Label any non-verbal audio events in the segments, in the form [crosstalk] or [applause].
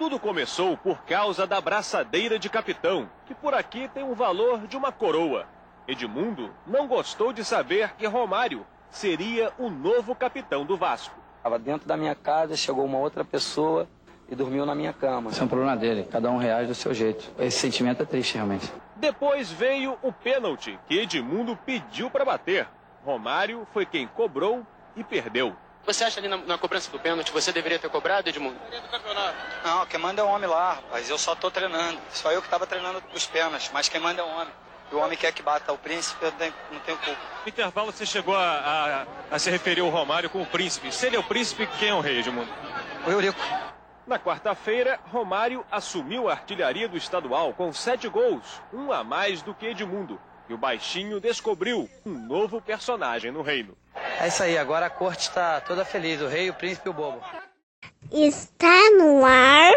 Tudo começou por causa da braçadeira de capitão, que por aqui tem um valor de uma coroa. Edmundo não gostou de saber que Romário seria o novo capitão do Vasco. Estava dentro da minha casa, chegou uma outra pessoa e dormiu na minha cama. Isso é um problema dele, cada um reage do seu jeito. Esse sentimento é triste, realmente. Depois veio o pênalti que Edmundo pediu para bater. Romário foi quem cobrou e perdeu. Você acha ali na, na, cobrança do pênalti, você deveria ter cobrado, Edmundo? Não, quem manda é o homem lá, rapaz. Eu só tô treinando. Só eu que tava treinando os pênaltis, mas quem manda é o homem. E o homem quer que bata o príncipe, eu tenho, não tenho culpa. No intervalo você chegou a, a, a se referir ao Romário com o príncipe. Se ele é o príncipe, quem é o rei, Edmundo? O Eurico. Na quarta-feira, Romário assumiu a artilharia do estadual com sete gols, um a mais do que Edmundo. E o baixinho descobriu um novo personagem no reino. É isso aí, agora a corte está toda feliz, o rei, o príncipe e o bobo. Está no ar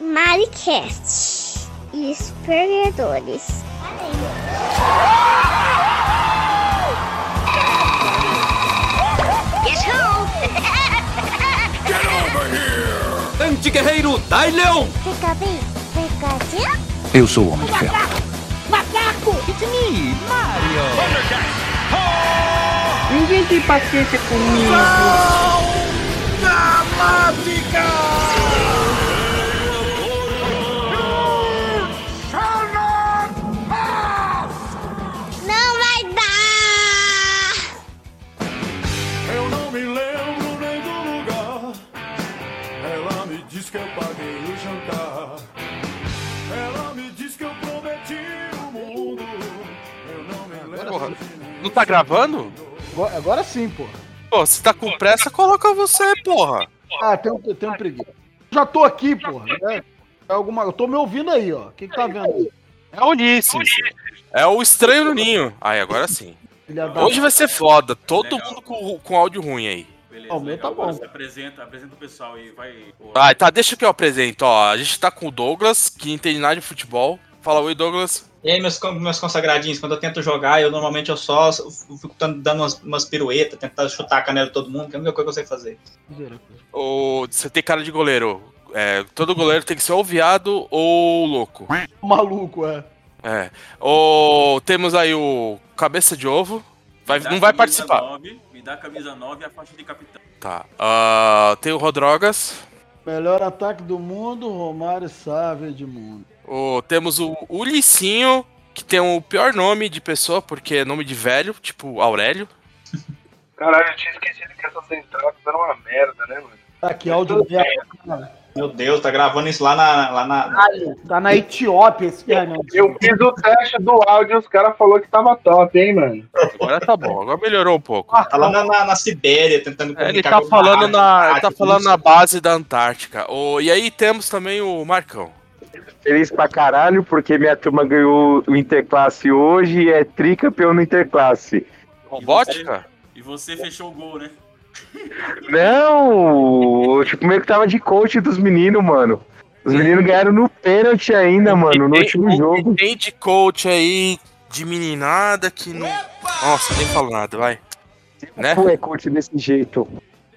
Maricast e os perdedores. Anti-guerreiro Dai Leão! Fica bem, Pikachu? Eu sou o Homem de Ferro. Macaco! It's me, Mario! Ninguém tem paciência comigo. Não vai dar! Eu não me lembro nem do lugar. Ela me disse que eu paguei o jantar. Ela me disse que eu prometi o mundo. Eu não me lembro. Porra, não tá gravando? Agora, agora sim, pô. Pô, se tá com pressa, coloca você, porra. Ah, tem um, tem um preguiça. Já tô aqui, porra. né? É alguma... Eu tô me ouvindo aí, ó. O que, que tá vendo aí? É o Ulisses. É o estranho no ninho. Aí, agora sim. Hoje vai ser foda. Todo mundo com, com áudio ruim aí. Beleza, o meu tá bom. Você apresenta, apresenta o pessoal aí, vai. Ah, tá, deixa que eu apresento, ó. A gente tá com o Douglas, que entende nada de futebol. Fala oi, Douglas. E aí, meus, meus consagradinhos, quando eu tento jogar, eu normalmente eu só eu fico dando umas, umas piruetas, tentando chutar a canela de todo mundo, que é a única coisa que eu sei fazer. O, você tem cara de goleiro. É, todo goleiro tem que ser ou viado ou louco. Maluco, é. É. O, temos aí o Cabeça de Ovo. Vai, não vai participar. 9, me dá a camisa 9 e a faixa de capitão. Tá. Ah, tem o Rodrogas. Melhor ataque do mundo, Romário Sávio Edmundo. O, temos o Ulicinho, que tem o pior nome de pessoa, porque é nome de velho, tipo Aurélio. Caralho, eu tinha esquecido que essas entradas eram uma merda, né, mano? Tá aqui, áudio merda. Meu Deus, tá gravando isso lá na. Lá na... Tá na Etiópia esse Fernando. Eu fiz o teste do áudio e os caras falaram que tava top, hein, mano? Agora tá bom, agora melhorou um pouco. Tá lá na, na, na Sibéria, tentando É, ele comunicar tá com falando na, ele tá falando na base da Antártica. O, e aí temos também o Marcão. Feliz pra caralho, porque minha turma ganhou o Interclasse hoje e é tricampeão no Interclasse. Robótica? E você fechou o gol, né? Não! Tipo, meio que tava de coach dos meninos, mano. Os meninos ganharam no pênalti ainda, mano, no Tem- último jogo. Tem de coach aí, de meninada que não. Nossa, nem falo nada, vai. Né? Pô, é coach desse jeito.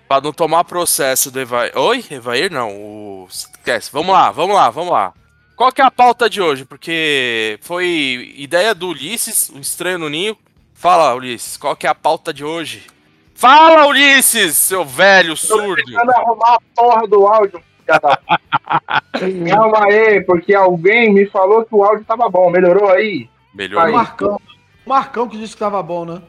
Pra não tomar processo do Evair. Oi? Evair não. O... Esquece. Vamos lá, vamos lá, vamos lá. Qual que é a pauta de hoje? Porque foi ideia do Ulisses, o estranho no ninho. Fala, Ulisses, qual que é a pauta de hoje? Fala, Ulisses, seu velho surdo. Tentando arrumar a porra do áudio. [laughs] Calma aí, porque alguém me falou que o áudio tava bom. Melhorou aí? Melhorou. Aí. Marcão. Marcão que disse que tava bom, né?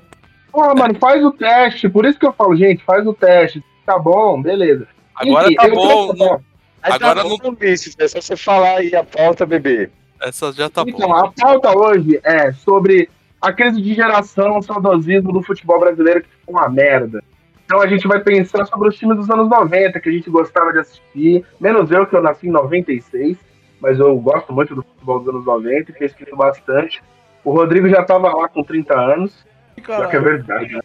Porra, mano, faz o teste. Por isso que eu falo, gente, faz o teste. Tá bom, beleza. Agora Enfim, tá eu bom. tô- Aí Agora tá não- bom, Ulisses, é só você falar aí a pauta, bebê. Essa já tá Então, bom. a pauta hoje é sobre a crise de geração, o saudosismo do futebol brasileiro, que ficou uma merda. Então a gente vai pensar sobre os times dos anos 90, que a gente gostava de assistir. Menos eu, que eu nasci em 96, mas eu gosto muito do futebol dos anos 90 e pesquiso bastante. O Rodrigo já tava lá com 30 anos, já que é verdade. né?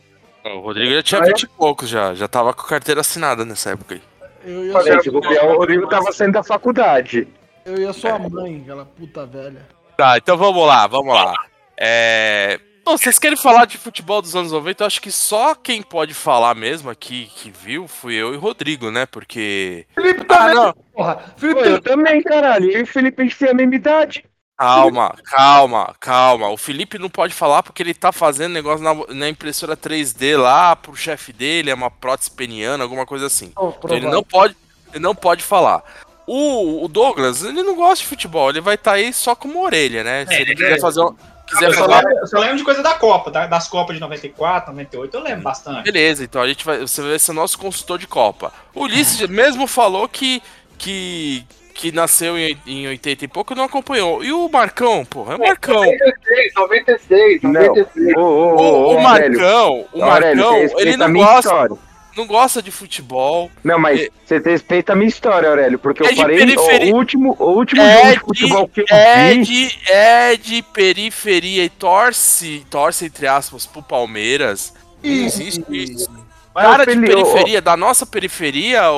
O Rodrigo já tinha Aí- 20 e poucos já. Já tava com carteira assinada nessa época aí. Eu ia, Falei, sua, Gente, o Rodrigo tava saindo da faculdade. eu ia sua mãe, aquela puta velha. Tá, então vamos lá, vamos lá. É, Bom, vocês querem falar de futebol dos anos 90? Eu acho que só quem pode falar mesmo aqui, que viu, fui eu e o Rodrigo, né? Porque. Felipe Ah, também, não. porra. Felipe Pô, eu também, caralho. Eu e o Felipe a gente tem a mesma idade. Calma, calma, calma. O Felipe não pode falar porque ele tá fazendo negócio na, na impressora 3D lá pro chefe dele, é uma prótese peniana, alguma coisa assim. Oh, Então ele não pode, ele não pode falar. O, o Douglas, ele não gosta de futebol, ele vai estar aí só como orelha, né? Se ele quiser fazer um, quiser Eu só, falar, lembro, eu só lembro de coisa da Copa, da- das Copas de 94, 98, eu lembro bastante. beleza, então a gente vai, você vai ser nosso consultor de Copa. O Ulisses mesmo falou que que que nasceu em, em 80 e pouco e não acompanhou. E o Marcão, porra, é o Marcão. 96, 96, Não. 96. Ô, ô, O, ô, o ô, Aurélio. Marcão, o Marcão, ele não minha gosta, história. Não gosta de futebol. Não, mas É- você respeita a minha história, Aurélio, porque É eu parei. periferia. O último, o último É jogo de de, futebol que eu é, vi. de, é de periferia e torce, torce entre aspas pro Palmeiras. Não existe isso. Mas, Cara de periferia, da nossa periferia, o,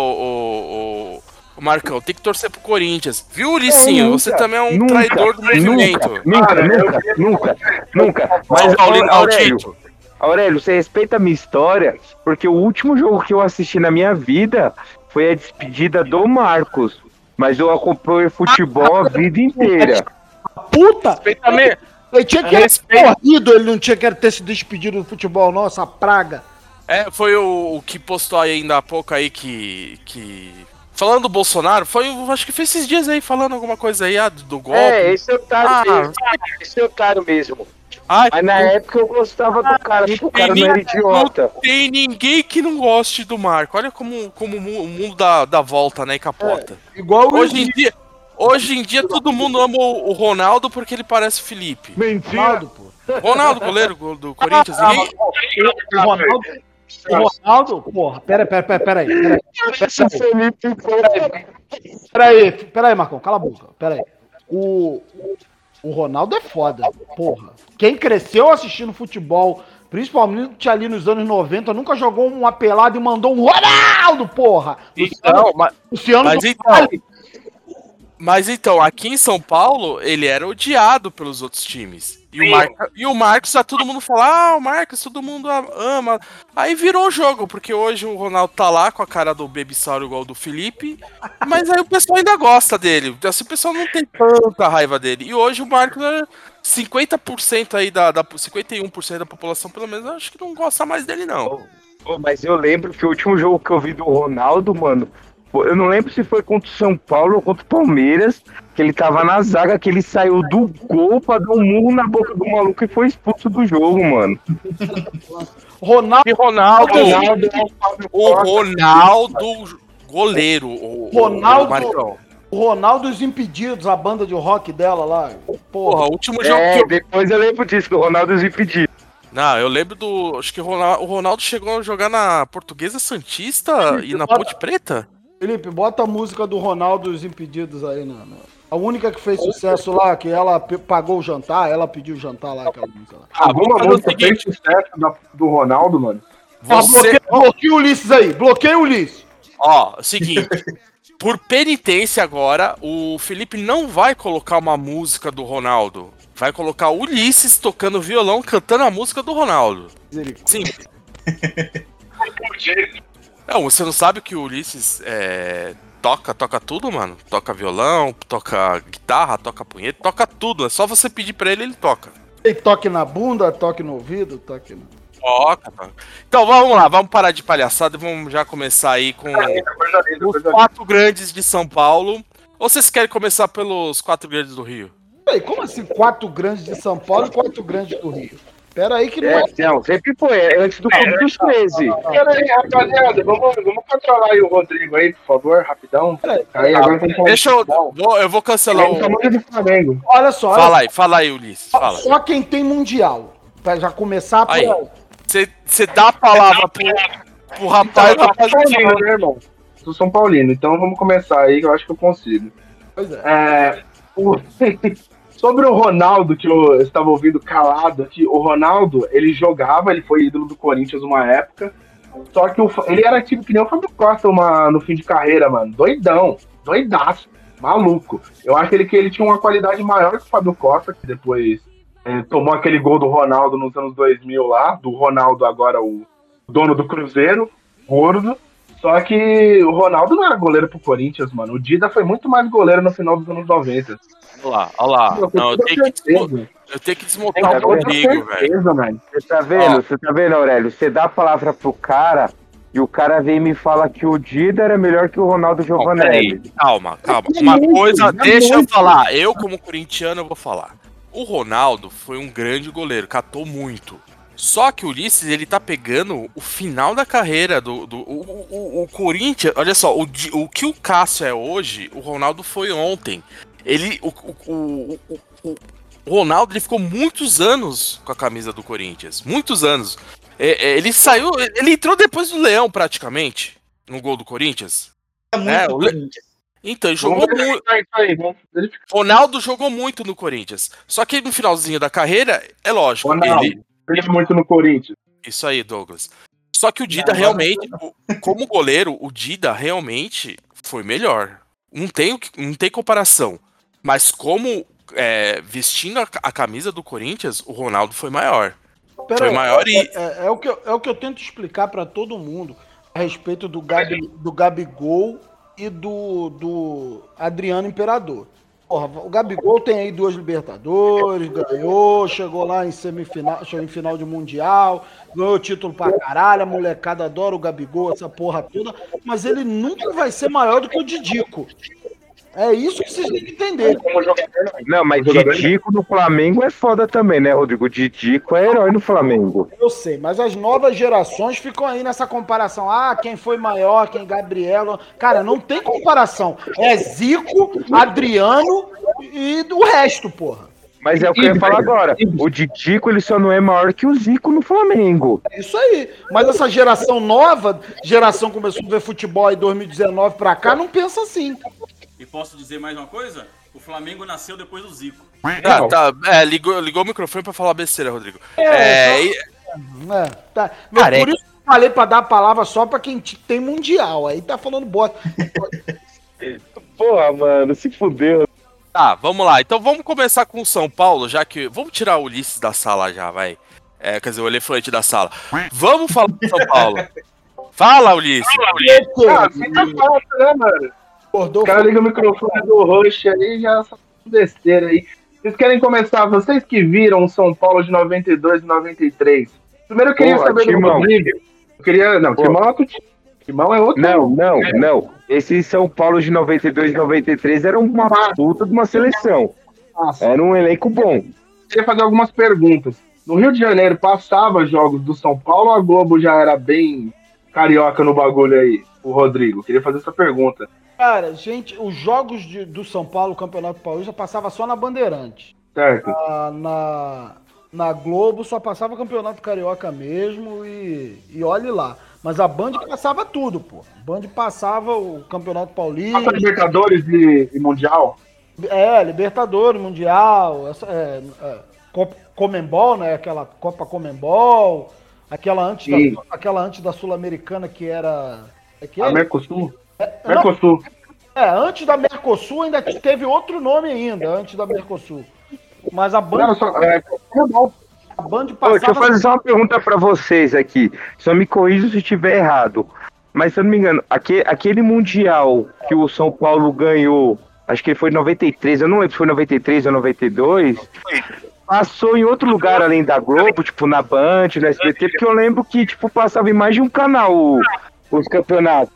o, o, Marcão, tem que torcer pro Corinthians. Viu, Licinho? É, Você também é um nunca, traidor do movimento. Nunca, nunca, nunca, nunca. Mas, Paulino Aurélio. Aurélio, você respeita a minha história, porque o último jogo que eu assisti na minha vida foi a despedida do Marcos. Mas eu acompanho futebol a vida inteira. Puta! Respeita me- Ele tinha que ter morrido, ele não tinha que ter se despedido do futebol, não, essa praga. É, foi o, o que postou aí ainda há pouco aí que. que... Falando do Bolsonaro, foi, o- acho que foi esses dias aí falando alguma coisa aí, ah, do, do golpe. É, esse otário Ah. mesmo. Esse otário mesmo. Ai, Mas na época eu gostava do cara, porque o cara não era idiota. Não tem ninguém que não goste do Marco. Olha como, como o mu- o mundo dá, dá volta, né, e capota. Igual o Hoje em dia, hoje em dia todo mundo ama o, Ronaldo porque ele parece o Felipe. Ronaldo, pô. Ronaldo, goleiro go- do Corinthians. Ah, Ninguém... O Ronaldo, o Ronaldo, porra, pera, pera, pera, pera aí, pera aí. Felipe foi. Pera aí, pera aí, Marcão, cala a boca, pera aí. O, o Ronaldo é foda, porra. Quem cresceu assistindo futebol, principalmente ali nos anos 90, nunca jogou uma pelada e mandou um Ronaldo, porra. Então, mas, Luciano mas então, Vale. mas então, aqui em São Paulo, ele era odiado pelos outros times. E o, Mar... e o Marcos, tá todo mundo fala, ah, o Marcos, todo mundo a- ama. Aí virou o jogo, porque hoje o Ronaldo tá lá com a cara do Babysauro igual do Felipe, mas aí o pessoal ainda gosta dele. Assim, o pessoal não tem tanta raiva dele. E hoje o Marcos é 50% aí da, da 51% da população, pelo menos, eu acho que não gosta mais dele, não. Pô, mas eu lembro que o último jogo que eu vi do Ronaldo, mano, eu não lembro se foi contra o São Paulo ou contra o Palmeiras, que ele tava na zaga, que ele saiu do gol pra dar um murro na boca do maluco e foi expulso do jogo, mano. Ronaldo, E Ronaldo, Ronaldo é o. Ronaldo goleiro, o, Ronaldo- o Ronaldo os Impedidos, a banda de rock dela lá. Porra, Porra, o último jogo É, que eu... depois eu lembro disso, do Ronaldo se pedir. Não, eu lembro do. Acho que o Ronaldo, o Ronaldo chegou a jogar na Portuguesa Santista e na Ponte Preta? Felipe, bota a música do Ronaldo e os Impedidos aí, na, na- A única que fez sucesso lá, que ela pagou o jantar, ela pediu o jantar lá, aquela música lá. Ah, vamos fazer o música fez seguinte. sucesso da- do Ronaldo, mano? Ah, Você. bloqueia, bloqueia o Ulisses aí, bloqueia o Ulisses. Ó, seguinte. Por penitência agora, o Felipe não vai colocar uma música do Ronaldo. Vai colocar o Ulisses tocando violão, cantando a música do Ronaldo. Sim. [laughs] Não, você não sabe que o Ulisses é, toca, toca tudo, mano? Toca violão, toca guitarra, toca punheta, toca tudo. É só você pedir pra ele, ele toca. Tem toque na bunda, toque no ouvido, toque no... Toca, toca. Então vamos lá, vamos parar de palhaçada e vamos já começar aí com linda, os quatro grandes de São Paulo. Ou vocês querem começar pelos quatro grandes do Rio? Peraí, como assim quatro grandes de São Paulo e quatro grandes do Rio? Pera aí que não é... É, não, sempre foi, é antes do Clube dos 13. Pera aí, rapaziada, vamos, vamos controlar aí o Rodrigo aí, por favor, rapidão. Aí falar Deixa de eu. Vou, eu vou cancelar o. do Flamengo. Olha só, olha Fala aí, fala aí, Ulisses. só, Fala. só quem tem mundial. Pra já começar por Aí. aí. Você dá a palavra pro, pro rapaz sou São Paulino, né, irmão? Sou São Paulino, então vamos começar aí que eu acho que eu consigo. Pois é. É, o- [laughs] Sobre o Ronaldo, que eu estava ouvindo calado aqui, o Ronaldo, ele jogava, ele foi ídolo do Corinthians uma época, só que o ele era tipo que nem o Fábio Costa uma, no fim de carreira, mano. Doidão, doidaço, maluco. Eu acho que ele, que ele tinha uma qualidade maior que o Fábio Costa, que depois é, tomou aquele gol do Ronaldo nos anos 2000 lá, do Ronaldo agora o dono do Cruzeiro, gordo. Só que o Ronaldo não era goleiro pro Corinthians, mano. O Dida foi muito mais goleiro no final dos anos 90. Olha lá, olha lá. Eu Não, eu, tenho que, eu tenho que desmontar o Rodrigo, velho. certeza, mano. Você tá vendo? Você tá vendo, Aurélio? Você dá a palavra pro cara e o cara vem e me fala que o Dida era melhor que o Ronaldo Giovanelli. calma, calma. Uma coisa, deixa eu falar. Eu, como corintiano, eu vou falar. O Ronaldo foi um grande goleiro, catou muito. Só que o Ulisses, ele tá pegando o final da carreira do. do o, o- o- Corinthians. Olha só, o, o que o Cássio é hoje, o Ronaldo foi ontem. Ele. O, o, o, o- Ronaldo ele ficou muitos anos com a camisa do Corinthians. Muitos anos. É, é, ele saiu. Ele entrou depois do Leão, praticamente. No gol do Corinthians. É, o Le- Então, ele jogou muito. vamos verificar. Ronaldo jogou muito no Corinthians. Só que no finalzinho da carreira, é lógico, Ronaldo, ele. fez muito no Corinthians. Isso aí, Douglas. Só que o Dida Não, realmente, o- como goleiro, o Dida realmente foi melhor. Não tem, não tem comparação. Mas como é, vestindo a, a camisa do Corinthians, o Ronaldo foi maior. Pera foi aí, maior é, e. é- é o que eu, é o que eu tento explicar pra todo mundo a respeito do, Gabi, do Gabigol e do, do Adriano Imperador. Porra, o Gabigol tem aí duas Libertadores, ganhou, chegou lá em semifinal, chegou em final de Mundial, ganhou título pra caralho, a molecada adora o Gabigol, essa porra toda, mas ele nunca vai ser maior do que o Didico. É isso que vocês têm que entender. Não, mas Didico no Flamengo é foda também, né, Rodrigo? Didico é herói no Flamengo. Eu sei, mas as novas gerações ficam aí nessa comparação. Ah, quem foi maior, quem Gabriel. Cara, não tem comparação. É Zico, Adriano e do resto, porra. Mas é o que eu ia falar agora. O Didico ele só não é maior que o Zico no Flamengo. É isso aí. Mas essa geração nova, geração começou a ver futebol aí 2019 pra cá, não pensa assim. E posso dizer mais uma coisa? O Flamengo nasceu depois do Zico. Tá, tá, é, ligou, ligou o microfone pra falar besteira, Rodrigo. É, É, e- É, tá. Careca. por isso que eu falei pra dar a palavra só pra quem tem mundial. Aí tá falando bota. [laughs] Porra, mano, se fudeu. Tá, vamos lá. Então vamos começar com o São Paulo, já que. Vamos tirar o Ulisses da sala já, vai. É, quer dizer, o elefante da sala. Vamos falar do São Paulo. [laughs] Fala, Ulisses. Ah, assim tá fácil, né, mano? Acordou, o cara liga o microfone do Rush aí e já besteira aí. Vocês querem começar? Vocês que viram o São Paulo de 92 e 93. Primeiro eu queria Porra, saber Timão. do Rodrigo. Eu queria. Não, Timão é outro time. Timão é outro. Não, não, não. Esse São Paulo de 92 e 93 era uma puta de uma seleção. Era um elenco bom. queria fazer algumas perguntas. No Rio de Janeiro, passava jogos do São Paulo ou a Globo já era bem carioca no bagulho aí, o Rodrigo? Queria fazer essa pergunta. Cara, gente, os jogos de- do São Paulo, Campeonato Paulista, passava só na Bandeirante. Certo. Na, na, na Globo só passava Campeonato Carioca mesmo e, e olhe lá. Mas a Band passava tudo, pô. A Band passava o Campeonato Paulista. Passa Libertadores e, e Mundial? É, Libertadores, Mundial, essa, é, é, Copa Comembol, né? Aquela Copa Comembol, aquela antes da, aquela antes da Sul-Americana que era. É que A é? Mercosul? Mercosul. É, antes da Mercosul ainda teve outro nome ainda, antes da Mercosul. Mas a Band. Não, só- é, A Band Pô, deixa eu passava. fazer só uma pergunta pra vocês aqui. Só me corrija se estiver errado. Mas se eu não me engano, aque- aquele Mundial que o São Paulo ganhou, acho que foi em 93, eu não lembro se foi 93 ou 92, passou em outro lugar além da Globo, tipo na Band, no SBT, porque eu lembro que tipo passava em mais de um canal os campeonatos.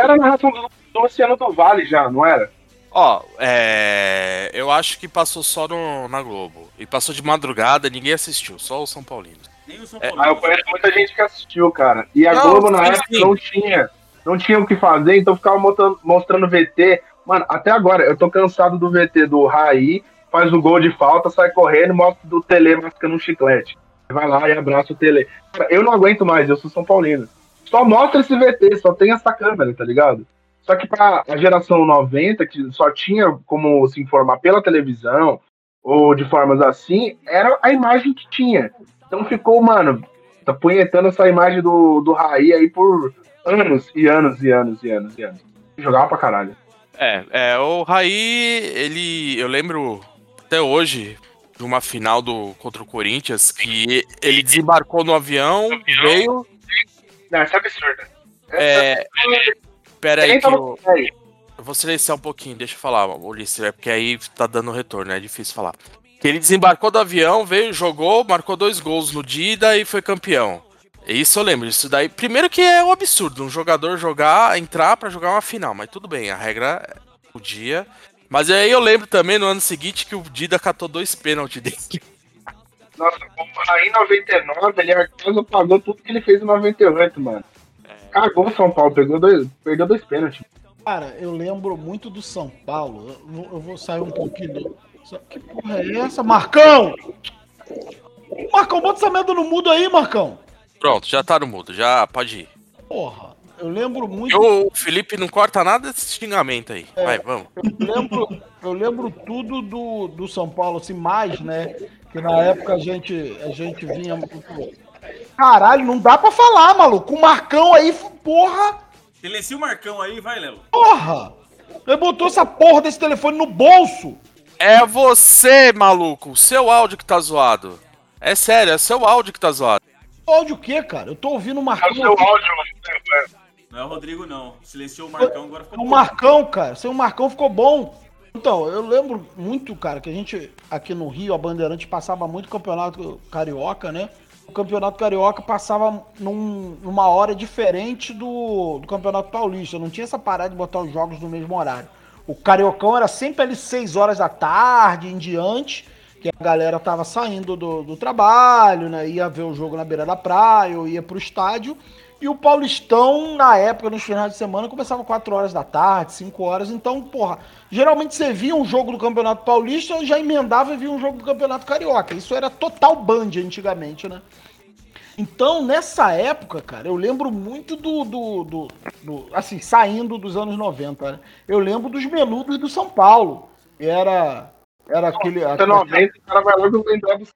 Era a narração do, do Luciano do Vale já, não era? Ó, é. Eu acho que passou só no- na Globo. E passou de madrugada, ninguém assistiu, só o São Paulino. Nem o São É, Ah, eu conheço muita gente que assistiu, cara. E a Não, Globo na época sim. não tinha. Não tinha o que fazer, então ficava mostrando, mostrando VT. Mano, até agora, eu tô cansado do VT do Raí, faz o gol de falta, sai correndo, mostra do Tele mascando um chiclete. Vai lá e abraça o Tele. Cara, eu não aguento mais, eu sou São Paulino. Só mostra esse VT, só tem essa câmera, tá ligado? Só que pra a geração 90, que só tinha como se informar pela televisão, ou de formas assim, era a imagem que tinha. Então ficou, mano, tá punhetando essa imagem do, do Raí aí por anos e anos e anos e anos e anos. Jogava pra caralho. É, é, o Raí, ele. Eu lembro até hoje. de uma final do, contra o Corinthians que ele desembarcou no avião, veio. Não, isso é absurdo. É. Pera aí que eu, vou silenciar um pouquinho, deixa eu falar, Ulisses, é porque aí tá dando retorno, é difícil falar. Que ele desembarcou do avião, veio, jogou, marcou dois gols no dia e foi campeão. Isso eu lembro, isso daí. Primeiro que é um absurdo, um jogador jogar, entrar pra jogar uma final, mas tudo bem, a regra é o dia. Mas aí eu lembro também no ano seguinte que o Dida catou dois pênaltis dele. Nossa, o Raí em 99, ele Arcasa pagou tudo que ele fez em 98, mano. Cagou o São Paulo, pegou dois, perdeu dois pênaltis. Cara, eu lembro muito do São Paulo. Eu vou, eu vou sair um pouquinho do. Que porra é essa? Marcão! Marcão, bota essa merda no mudo aí, Marcão. Pronto, já tá no mudo, já pode ir. Porra, eu lembro muito. E o Felipe não corta nada desse xingamento aí. Vai, vamos. Eu lembro, eu lembro tudo do, do São Paulo, assim, mais, né? Que na época a gente, a gente vinha. Caralho, não dá pra falar, maluco. O Marcão aí, porra! Silencia o Marcão aí, vai, Lelo. Porra! Ele botou essa porra desse telefone no bolso! É você, maluco. O seu áudio que tá zoado. É sério, é seu áudio que tá zoado. Áudio o quê, cara? Eu tô ouvindo o Marcão. seu áudio, Não é o Rodrigo, não. Silenciou o Marcão, agora ficou O bom. Marcão, cara. Seu Marcão ficou bom. Então, eu lembro muito, cara, que a gente aqui no Rio, a Bandeirante passava muito campeonato carioca, né? O campeonato carioca passava num- numa hora diferente do, do campeonato paulista. Não tinha essa parada de botar os jogos no mesmo horário. O cariocão era sempre ali 6 horas da tarde em diante, que a galera tava saindo do, do trabalho, né? Ia ver o jogo na beira da praia, ou ia pro estádio. E o Paulistão, na época, nos finais de semana, começava 4 horas da tarde, 5 horas. Então, porra, geralmente você via um jogo do Campeonato Paulista, já emendava e via um jogo do Campeonato Carioca. Isso era total band antigamente, né? Então, nessa época, cara, eu lembro muito do. do, do- do- assim, saindo dos anos 90, né? Eu lembro dos menudos do São Paulo. Era. Era aquele. Até 90, o cara vai logo dos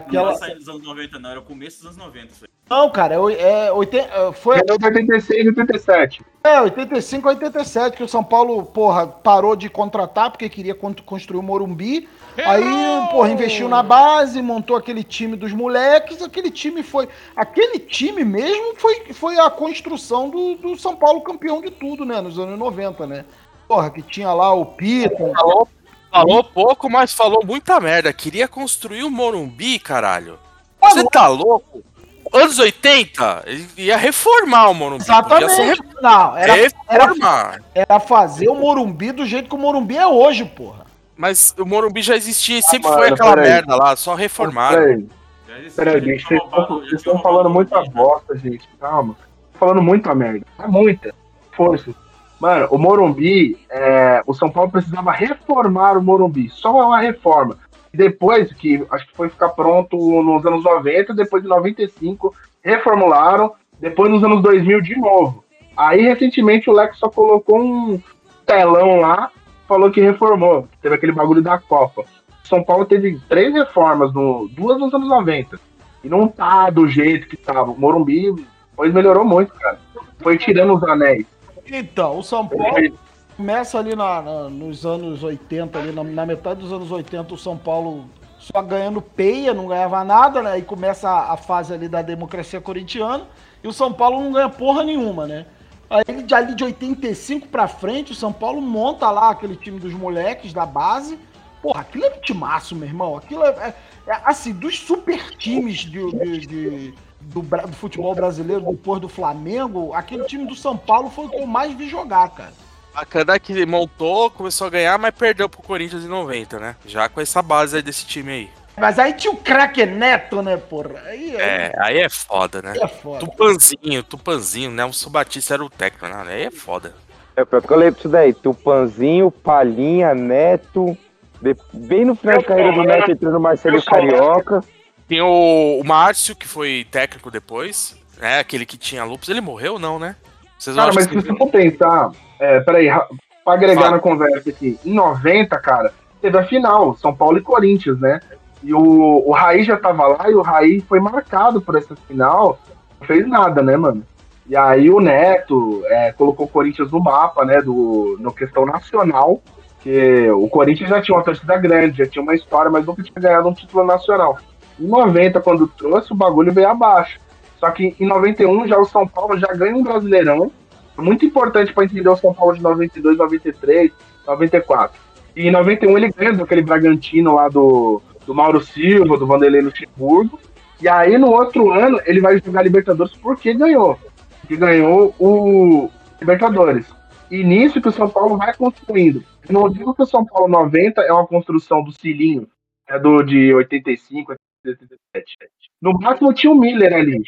velhos. Não aquela, era saída dos anos 90, não. Era o começo dos anos 90. Isso aí. não, cara, é, é, 80, é, foi. Ganhou de 86 e 87. É, 85 a 87, que o São Paulo, porra, parou de contratar porque queria con- construir o Morumbi. Aí, porra, investiu na base, montou aquele time dos moleques. Aquele time foi. Aquele time mesmo foi, foi a construção do, do São Paulo campeão de tudo, né? Nos anos 90, né? Porra, que tinha lá o Pito. Falou, falou pouco, mas falou muita merda. Queria construir o Morumbi, caralho. Você tá louco? Anos 80, ele ia reformar o Morumbi. Exatamente. Não, era, reformar. era, era fazer o Morumbi do jeito que o Morumbi é hoje, porra. Mas o Morumbi já existia e sempre mano, foi aquela merda lá, só reformaram. Peraí, peraí, gente, vocês estão- vocês estão falando muita bosta, gente. Calma. Falando muita merda. É muita. Força. Mano, o Morumbi, é, o São Paulo precisava reformar o Morumbi. Só uma reforma. Depois que acho que foi ficar pronto nos anos 90, depois de 95, reformularam. Depois nos anos 2000 de novo. Aí recentemente o Lex só colocou um telão lá, falou que reformou. Teve aquele bagulho da Copa. São Paulo teve três reformas, no, duas nos anos 90. E não tá do jeito que tava. O Morumbi depois melhorou muito, cara. Foi tirando os anéis. Então, o São Paulo começa ali na- na- nos anos 80, ali na, na metade dos anos 80, o São Paulo só ganhando peia, não ganhava nada, né? Aí começa a, a fase ali da democracia corintiana e o São Paulo não ganha porra nenhuma, né? Aí de ali de 85 pra frente, o São Paulo monta lá aquele time dos moleques da base. Porra, aquilo é um timaço, meu irmão. Aquilo é, é- é, assim, dos super times de, de- de- do, do futebol brasileiro, depois do Flamengo, aquele time do São Paulo foi o que eu mais vi jogar, cara. Bacana que montou, começou a ganhar, mas perdeu pro Corinthians em 90, né? Já com essa base aí desse time aí. Mas aí tinha o craque Neto, né, porra? Aí, É, aí é foda, né? Aí é foda. Tupanzinho, Tupanzinho, né? O Batista era o técnico, né? Aí é foda. É pior que eu lembro disso daí. Tupanzinho, Palhinha, Neto. de- Bem no final da carreira do Neto entrando o Marcelo Carioca. Tem o, o Márcio, que foi técnico depois, né? Aquele que tinha lupus. Ele morreu, não, né? Vocês Cara, mas que se você for pensar, é, peraí, ra- pra agregar Fala. na conversa aqui, em 90, cara, teve a final, São Paulo e Corinthians, né? E o, o Raí já tava lá e o Raí foi marcado por essa final, não fez nada, né, mano? E aí o Neto é, colocou o Corinthians no mapa, né, do, no questão nacional, Porque o Corinthians já tinha uma torcida grande, já tinha uma história, mas nunca tinha ganhado um título nacional. Em 90, quando trouxe, o bagulho veio abaixo. Só que em 91 já o São Paulo já ganha um Brasileirão, muito importante para entender o São Paulo de 92, 93, 94. E em 91 ele ganha daquele Bragantino lá do, do Mauro Silva, do Vanderlei Luxemburgo. E aí no outro ano ele vai jogar Libertadores porque ganhou. Porque ganhou o Libertadores. E nisso que o São Paulo vai construindo. Eu não digo que o São Paulo 90 é uma construção do Cilinho, é do de 85, 87. No máximo tinha o Miller ali,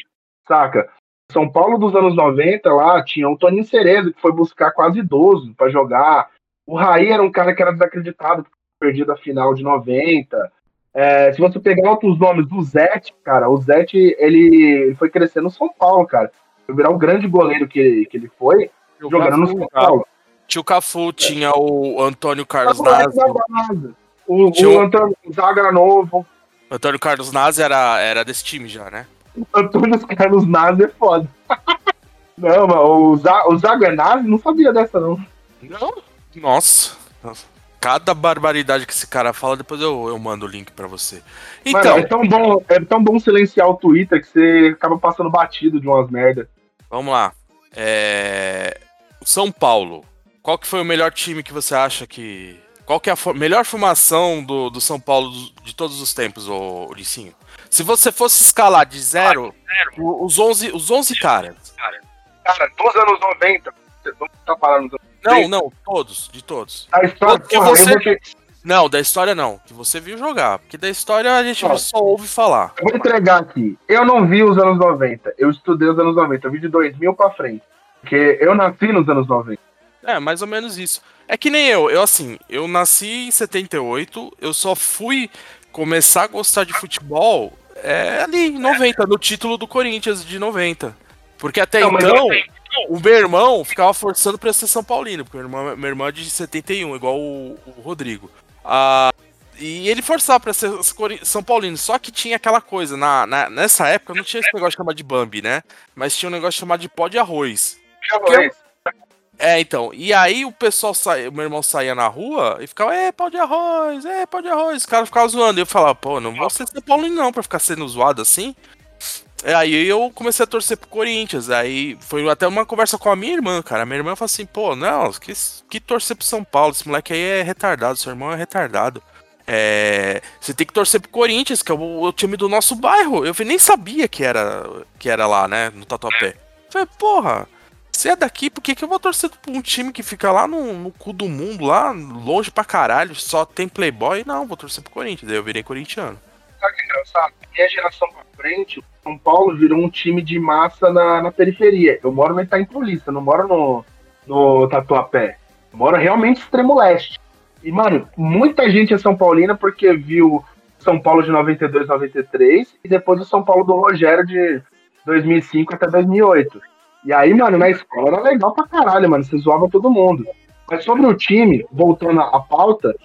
saca? São Paulo dos anos 90 lá tinha o Toninho Cerezo, que foi buscar quase idoso para jogar. O Raí era um cara que era desacreditado, perdido a final de 90. É, se você pegar outros nomes do Zete, cara, o Zete, ele, foi crescer no São Paulo, cara. Foi virar o grande goleiro que, ele- que ele foi, jogando no São Paulo. Tinha o Cafu, tinha o Antônio Carlos bom, O, o o- Antônio Zaga novo, Antônio Carlos Nazi era, era desse time já, né? Antônio Carlos Nazi é foda. [laughs] Não, mas o, Za, o Zaga Nazi não sabia dessa, não. Não? Nossa. Nossa. Cada barbaridade que esse cara fala, depois eu, eu mando o link pra você. Então, Mano, é tão bom, é tão bom silenciar o Twitter que você acaba passando batido de umas merda. vamos lá. É... São Paulo. Qual que foi o melhor time que você acha que. Qual que é a fo- melhor formação do, do São Paulo de todos os tempos, ô Ulissinho? Se você fosse escalar de zero, o- os 11, os 11 caras. Cara, dos anos 90, você não tá falando dos anos Não, não, todos, de todos. A história, Porque porra, você. ter- Não, da história não. Que você viu jogar. Porque da história a gente Ó. só ouve falar. Eu vou entregar aqui. Eu não vi os anos 90. Eu estudei os anos 90. Eu vi de 2000 pra frente. Porque eu nasci nos anos 90. É, mais ou menos isso. É que nem eu. Eu, assim, eu nasci em 78. Eu só fui começar a gostar de futebol é, ali, em 90, no título do Corinthians de 90. Porque até Não, então, o meu irmão ficava forçando pra ser São Paulino. Porque meu irmão, meu irmão é de 71, igual o, o Rodrigo. Ah, e ele forçava pra ser São Paulino. Só que tinha aquela coisa. Na, na- nessa época não tinha esse negócio chamado de Bambi, né? Mas tinha um negócio chamado de pó de arroz. Arroz. É, então. E aí o pessoal saía, meu irmão saía na rua e ficava, é, pau de arroz, é, pau de arroz. Os caras ficavam zoando. E eu falava, pô, não vou ser São Paulo não pra ficar sendo zoado assim. É, aí eu comecei a torcer pro Corinthians. Aí foi até uma conversa com a minha irmã, cara. A minha irmã falou assim, pô, não, que, que torcer pro São Paulo. Esse moleque aí é retardado, seu irmão é retardado. É, você tem que torcer pro Corinthians, que é o, o time do nosso bairro. Eu nem sabia que era, que era lá, né, no Tatuapé. Falei, porra, se é daqui, por que, que eu vou torcer pra um time que fica lá no, no cu do mundo, lá longe pra caralho, só tem playboy? Não, vou torcer pro Corinthians. Daí eu virei corintiano. Sabe que é engraçado? Minha geração pra frente, o São Paulo virou um time de massa na, na periferia. Eu moro no Itaim Paulista, não moro no, no Tatuapé. Eu moro realmente extremo leste. E, mano, muita gente é São Paulina porque viu São Paulo de 92, 93 e depois o São Paulo do Rogério de 2005 até 2008. E aí, mano, na escola era legal pra caralho, mano. Você zoava todo mundo. Mas sobre o time, voltando à pauta,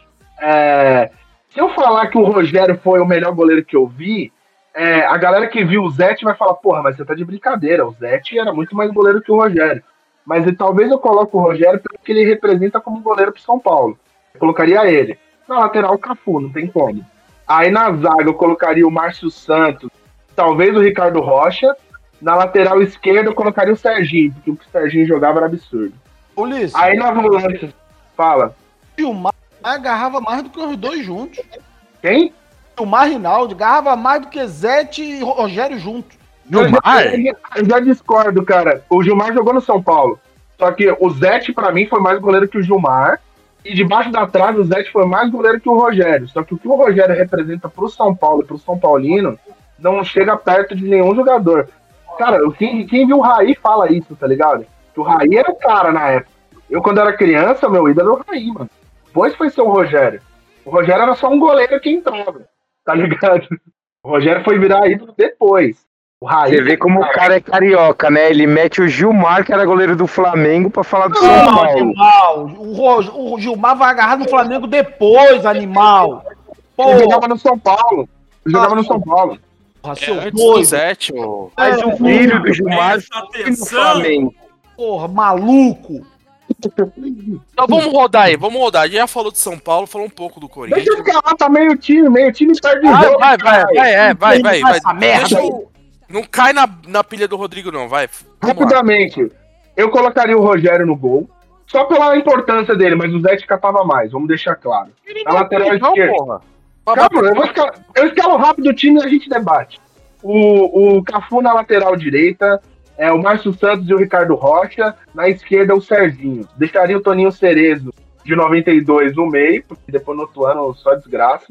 é, se eu falar que o Rogério foi o melhor goleiro que eu vi, é, a galera que viu o Zete vai falar, porra, mas você tá de brincadeira. O Zete era muito mais goleiro que o Rogério. Mas e, talvez eu coloque o Rogério porque ele representa como goleiro pro São Paulo. Eu colocaria ele. Na lateral, o Cafu, não tem como. Aí na zaga eu colocaria o Márcio Santos, talvez o Ricardo Rocha. Na lateral esquerda eu colocaria o Serginho, porque o que o Serginho jogava era absurdo. Ulisses. Aí na volante, fala. Gilmar agarrava mais do que os dois juntos. Quem? Gilmar Rinaldi agarrava mais do que Zete e Rogério juntos. Eu já, eu já discordo, cara. O Gilmar jogou no São Paulo. Só que o Zete, pra mim, foi mais goleiro que o Gilmar. E debaixo da trave, o Zete foi mais goleiro que o Rogério. Só que o que o Rogério representa pro São Paulo e pro São Paulino não chega perto de nenhum jogador. Cara, quem, quem viu o Raí fala isso, tá ligado? Que o Raí era o cara na época. Eu, quando era criança, meu ídolo era o Raí, mano. Depois foi ser o Rogério. O Rogério era só um goleiro que entrava, tá ligado? O Rogério foi virar ídolo depois. O Raí. Você vê como o cara é carioca, né? Ele mete o Gilmar, que era goleiro do Flamengo, pra falar do São Não, Paulo. animal. O, Ro- o Gilmar vai agarrar no Flamengo depois, animal. Ele jogava no São Paulo. Ele jogava no São Paulo. Porra, É, seu do doido. Ô. Mas o filho do Gilmar no. Flamengo. Porra, maluco. Então vamos rodar aí, vamos rodar. Já falou de São Paulo, falou um pouco do Corinthians. Deixa eu ficar lá, tá meio time, meio time perde Vai, jogo, vai, vai, vai, é, vai, vai, vai. Essa merda Não cai na, na pilha do Rodrigo, não, vai. Rapidamente, eu colocaria o Rogério no gol. Só pela importância dele, mas o Zé catava mais, vamos deixar claro. Na lateral Não, esquerda. Calma, eu, vou eu escalo rápido o time e a gente debate. O, o Cafu na lateral direita, é, o Márcio Santos e o Ricardo Rocha. Na esquerda, o Serginho. Deixaria o Toninho Cerezo, de 92, no meio, porque depois no outro ano só desgraça.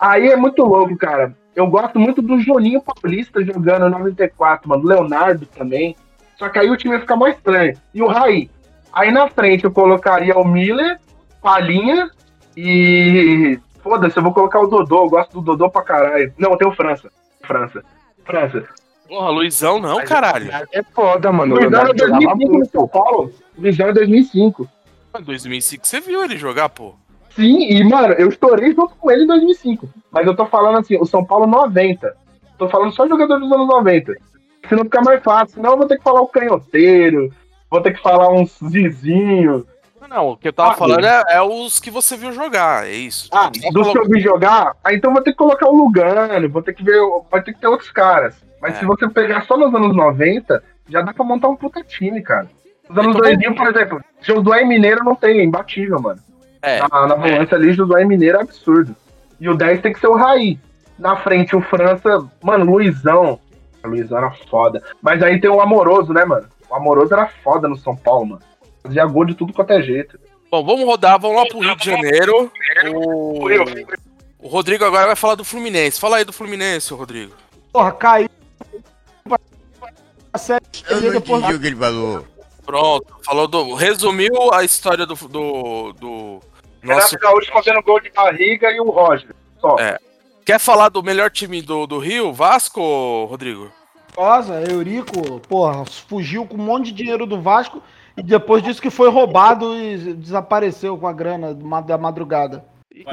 Aí é muito louco, cara. Eu gosto muito do Joninho Paulista jogando em 94, mano. Leonardo também. Só que aí o time ia ficar mais estranho. E o Raí. Aí na frente eu colocaria o Miller, Palinha e. Foda-se, eu vou colocar o Dodô. Eu gosto do Dodô pra caralho. Não, tem o França. França. França. Porra, Luizão não, caralho. É foda, mano. Luizão é Leonardo jogava 2005 no. São Paulo. Luizão é 2005. Em 2005 você viu ele jogar, pô. Sim, e mano, eu estourei junto com ele em 2005. Mas eu tô falando assim, o São Paulo 90. Tô falando só jogador dos anos 90. Senão fica mais fácil. Senão eu vou ter que falar o canhoteiro. Vou ter que falar uns Zizinho. Não, o que eu tava Ah, falando é, é os que você viu jogar, é isso. Ah, dos que eu vi jogar, ah, então vou ter que colocar o Lugano, vou ter que ver, vai ter que ter outros caras. Mas É. se você pegar só nos anos 90, já dá pra montar um puta time, cara. Nos anos Então, 2000, por exemplo, Josué Mineiro não tem, é imbatível, mano. É. Na, na volância ali, Josué Mineiro é absurdo. E o 10 tem que ser o Raí. Na frente, o França, mano, Luizão. Luizão era foda. Mas aí tem o Amoroso, né, mano? O Amoroso era foda no São Paulo, mano. Fazia gol de tudo quanto é jeito. Bom, vamos rodar, vamos lá pro Rio de Janeiro. O, o Rodrigo agora vai falar do Fluminense. Fala aí do Fluminense, Rodrigo. Porra, caiu. A série Eu não depois entendi o que ele falou. Pronto, falou do. Resumiu a história do. do, do nosso. Renato Gaúcho fazendo gol de barriga e o Roger. Só. É. Quer falar do melhor time do, do Rio, Vasco, Rodrigo? Rosa, Eurico, porra, fugiu com um monte de dinheiro do Vasco e depois disse que foi roubado e desapareceu com a grana da madrugada.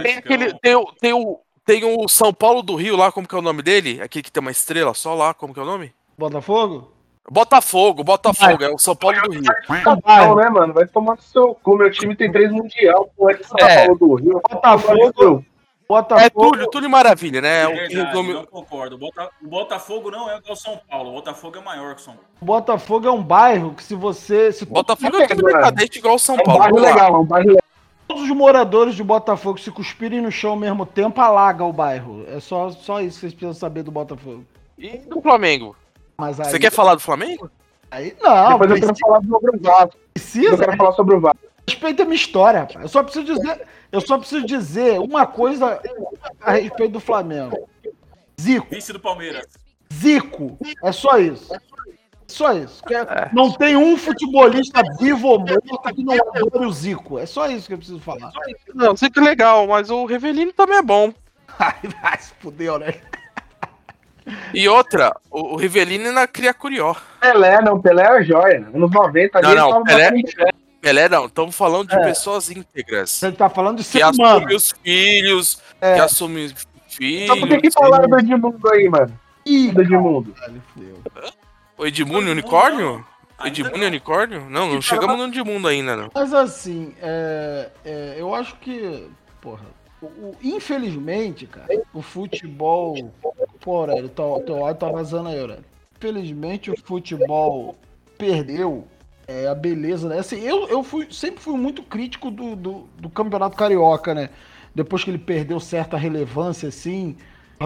Tem aquele. Tem o, tem, o, tem o São Paulo do Rio lá, como que é o nome dele? Aquele que tem uma estrela só lá, como que é o nome? Botafogo? Botafogo, Botafogo, é o São Paulo do Rio. Não, né, mano? Vai tomar no seu cu. Meu time tem três mundial, pô. É de São É. Paulo do Rio. Botafogo. É Botafogo. Túlio, Túlio Maravilha, né? É o Verdade, não concordo. O Bota- O Botafogo não é igual o São Paulo. O Botafogo é maior que o São Paulo. Botafogo é um bairro que se você. Se Botafogo é um decadente igual o São É um Paulo. bairro legal, é um bairro legal. todos os moradores de Botafogo se cuspirem no chão ao mesmo tempo, alaga o bairro. É só, só isso que vocês precisam saber do Botafogo. E do Flamengo? Mas aí, Você quer falar do Flamengo? Aí, não, Depois eu quero precisa, falar sobre o Vasco. Eu precisa quero falar sobre o Vasco. Respeita a minha história, rapaz. Eu só preciso dizer, eu só preciso dizer uma coisa a respeito do Flamengo. Zico, Vice do Palmeiras. Zico, é só isso. Só isso. É- Não tem um futebolista vivo ou morto que não adore o Zico. É só isso que eu preciso falar. Não, sei que é legal, mas o Revelino também é bom. [laughs] Ai, vai se fudeu, né? E outra, o, o Rivelino ainda cria curió. Pelé, não, Pelé é joia. Anos 90 ali. Não, ele não, tava Pelé- Pelé não, estamos falando de É. pessoas íntegras. Você tá falando de Que ser humano. assumem os filhos, É. que assumem filhos. Então por que que falaram do Edmundo aí, mano? Ih, Do Edmundo. O Edmundo e Unicórnio? O Edmundo e Unicórnio? Não, não chegamos no Edmundo ainda, não. Mas assim, é, é, eu acho que, porra, o- o- infelizmente, cara, o futebol. Pô, Aurélio, teu áudio tá vazando aí, Aurélio. Infelizmente o futebol perdeu é, a beleza, né? Assim, eu, eu fui, sempre fui muito crítico do, do, do Campeonato Carioca, né? Depois que ele perdeu certa relevância, assim,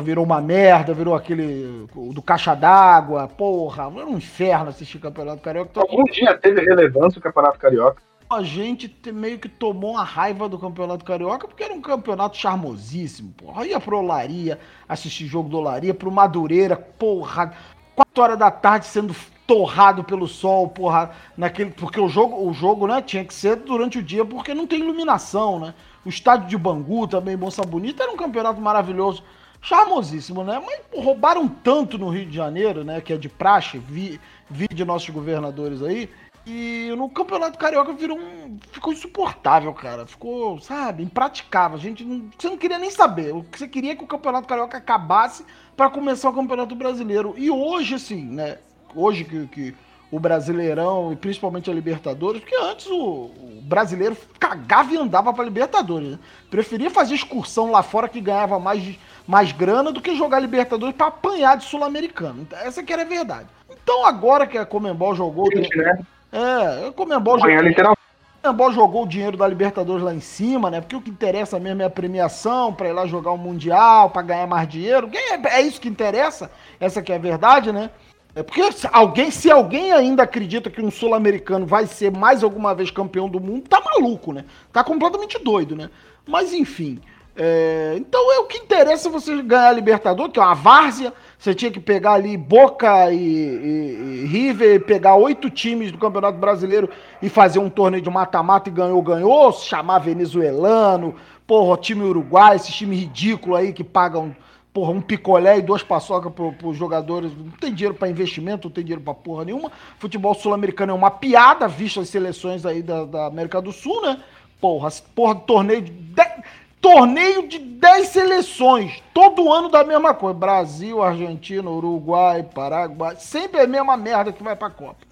virou uma merda, virou aquele do caixa d'água, porra, era um inferno assistir Campeonato Carioca. Então, Algum dia teve relevância o Campeonato Carioca. a gente te- meio que tomou uma raiva do Campeonato Carioca, porque era um campeonato charmosíssimo, porra. Ia pro Olaria, assistir jogo do Olaria, pro Madureira, porra. 4 horas da tarde sendo torrado pelo sol, porra, naquele, porque o jogo, o jogo, né, tinha que ser durante o dia, porque não tem iluminação, né? O estádio de Bangu também, Moça Bonita, era um campeonato maravilhoso, charmosíssimo, né? Mas roubaram tanto no Rio de Janeiro, né, que é de praxe, vi, vi de nossos governadores aí, e no Campeonato Carioca virou um. Ficou insuportável, cara. Ficou, sabe, impraticável. A gente não, você não queria nem saber. O que você queria é que o Campeonato Carioca acabasse para começar o Campeonato Brasileiro. E hoje, assim, né? Hoje que, que o Brasileirão e principalmente a Libertadores, porque antes o, o brasileiro cagava e andava pra Libertadores. Né? Preferia fazer excursão lá fora que ganhava mais, mais grana do que jogar Libertadores pra apanhar de Sul-Americano. Então, Essa que era a verdade. Então agora que a Comembol jogou. né? É, a Comembol jogou. Comembol jogou o dinheiro da Libertadores lá em cima, né? Porque o que interessa mesmo é a premiação pra ir lá jogar o Mundial, pra ganhar mais dinheiro. É, é isso que interessa. Essa que é a verdade, né? É porque alguém, se alguém ainda acredita que um sul-americano vai ser mais alguma vez campeão do mundo, tá maluco, né? Tá completamente doido, né? Mas enfim. é, então é o que interessa você ganhar a Libertadores, que é uma várzea. Você tinha que pegar ali Boca e, e- e River, pegar oito times do Campeonato Brasileiro e fazer um torneio de mata-mata e ganhou, ganhou. Chamar venezuelano, porra, time uruguai, esse time ridículo aí que pagam porra, um picolé e duas paçocas pro, pros jogadores. Não tem dinheiro pra investimento, não tem dinheiro pra porra nenhuma. Futebol sul-americano é uma piada, visto as seleções aí da, da América do Sul, né? Porra, porra, torneio de. de- torneio de 10 seleções. Todo ano da mesma coisa. Brasil, Argentina, Uruguai, Paraguai. Sempre é a mesma merda que vai pra Copa.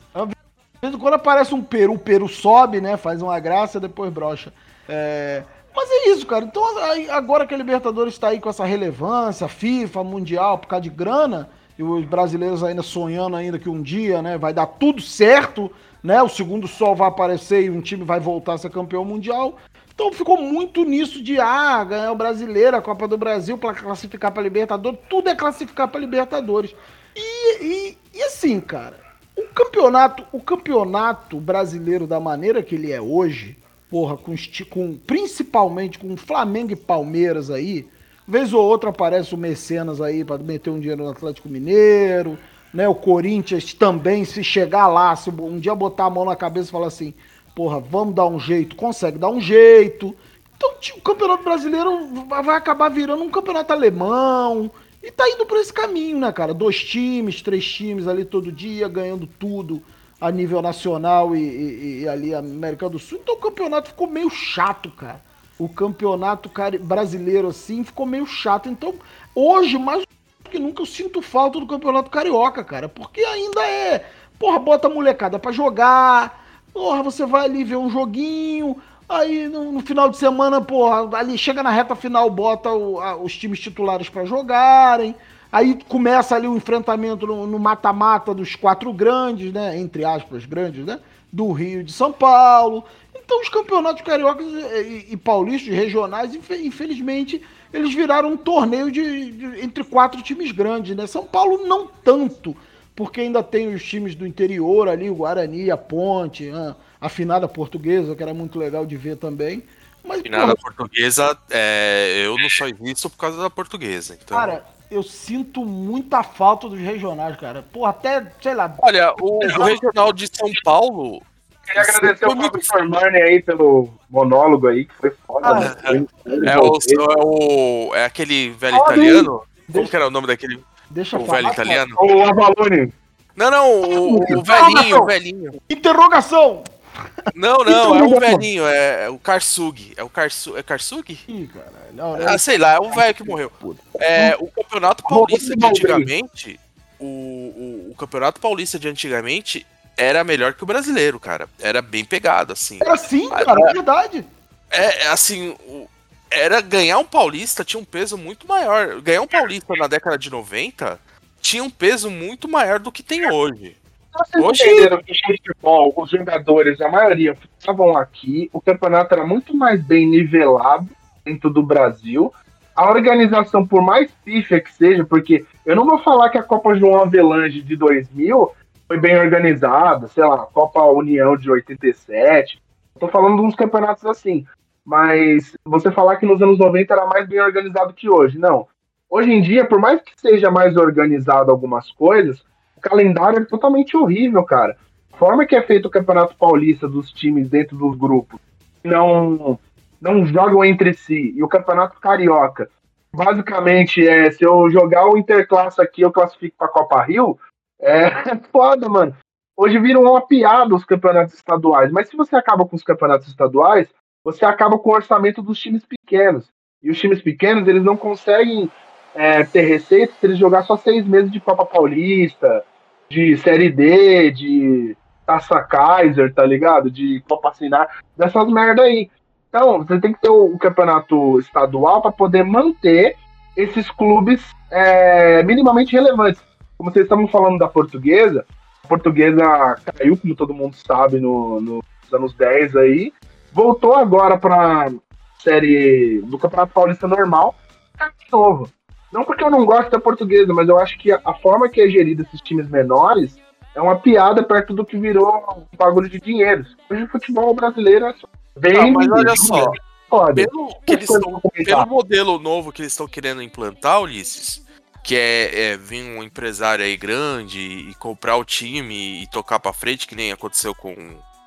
Quando aparece um Peru, o Peru sobe, né? Faz uma graça, depois brocha. É, Mas é isso, cara. Então, agora que a Libertadores está aí com essa relevância, FIFA, Mundial, por causa de grana, e os brasileiros ainda sonhando ainda que um dia, né, vai dar tudo certo, né? O segundo sol vai aparecer e um time vai voltar a ser campeão mundial. Então ficou muito nisso de ah, ganhar o brasileiro, a Copa do Brasil para classificar para Libertadores, tudo é classificar para Libertadores. E, e, e assim, cara, o campeonato, o campeonato brasileiro da maneira que ele é hoje, porra, com, com principalmente com Flamengo e Palmeiras aí, vez ou outra aparece o Mecenas aí para meter um dinheiro no Atlético Mineiro, né? O Corinthians também, se chegar lá, se um dia botar a mão na cabeça e falar assim, porra, vamos dar um jeito, consegue dar um jeito. Então o Campeonato Brasileiro vai acabar virando um campeonato alemão. E tá indo por esse caminho, né, cara? Dois times, três times ali todo dia, ganhando tudo a nível nacional e, e- e ali América do Sul. Então o campeonato ficou meio chato, cara. O campeonato brasileiro, assim, ficou meio chato. Então, hoje, mais do que nunca, eu sinto falta do campeonato carioca, cara. Porque ainda é. Porra, bota a molecada pra jogar. Porra, você vai ali ver um joguinho. Aí no, no final de semana, porra, ali chega na reta final, bota o- a- os times titulares pra jogarem. Aí começa ali o enfrentamento no mata-mata dos quatro grandes, né? Entre aspas, grandes, né? Do Rio de São Paulo. Então os campeonatos cariocas e, e- paulistas, regionais, infe- infelizmente, eles viraram um torneio de, de- entre quatro times grandes, né? São Paulo não tanto, porque ainda tem os times do interior ali, o Guarani, a Ponte, a afinada portuguesa, que era muito legal de ver também. Mas, E nada porra, portuguesa, é, eu não só existo por causa da portuguesa. Então, cara, eu sinto muita falta dos regionais, cara. Pô, até, sei lá. olha, o, o regional de São Paulo. Queria agradecer o professor Marne aí pelo monólogo aí, que foi foda. Ah, né? Foi- foi É, o, é, o, é aquele velho aí. italiano? Como que era o nome daquele? Deixa o eu falar, velho italiano? O Avalone. Não, não, o, o velhinho, o velhinho. Interrogação! Não, não, é o Interrogação. velhinho, é o Karsug. É o Karsu, é Karsug? Ih, caralho. Não, Ah, sei lá, é o velho que morreu. É, o Campeonato Paulista de antigamente, o, o, o Campeonato Paulista de antigamente era melhor que o brasileiro, cara. Era bem pegado, assim. Era assim, cara, é verdade. É, é, assim, era ganhar um paulista tinha um peso muito maior. Ganhar um paulista na década de 90 tinha um peso muito maior do que tem hoje. Vocês Hoje- entenderam que futebol, os jogadores, a maioria, estavam aqui, o campeonato era muito mais bem nivelado dentro do Brasil. A organização, por mais pífia que seja, porque eu não vou falar que a Copa João Avelange de 2000 foi bem organizada, sei lá, a Copa União de 87. Tô falando de uns campeonatos assim. Mas você falar que nos anos 90 era mais bem organizado que hoje, não. Hoje em dia, por mais que seja mais organizado algumas coisas, calendário é totalmente horrível, cara. A forma que é feito o Campeonato Paulista dos times dentro dos grupos não não jogam entre si. E o Campeonato Carioca, basicamente, é se eu jogar o Interclasse aqui, eu classifico pra Copa Rio, é [laughs] foda, mano. Hoje viram uma piada os campeonatos estaduais, mas se você acaba com os campeonatos estaduais, você acaba com o orçamento dos times pequenos. E os times pequenos, eles não conseguem é, ter receita se eles jogar só seis meses de Copa Paulista, de Série D, de Taça Kaiser, tá ligado? De Copa Assinar, dessas merda aí. Então, você tem que ter o, campeonato estadual para poder manter esses clubes é, minimamente relevantes. Como vocês estavam falando da portuguesa, a portuguesa caiu, como todo mundo sabe, no, nos anos 10 aí. Voltou agora para série do Campeonato Paulista normal, tá de novo. Não porque eu não gosto da portuguesa, mas eu acho que a, a forma que é gerida esses times menores é uma piada perto do que virou um bagulho de dinheiro. Hoje o futebol brasileiro é só bem. Ah, mas olha só, Foda. pelo, que eles tão- pelo modelo novo que eles estão querendo implantar, Ulisses, que é, é vir um empresário aí grande e comprar o time e tocar pra frente, que nem aconteceu com.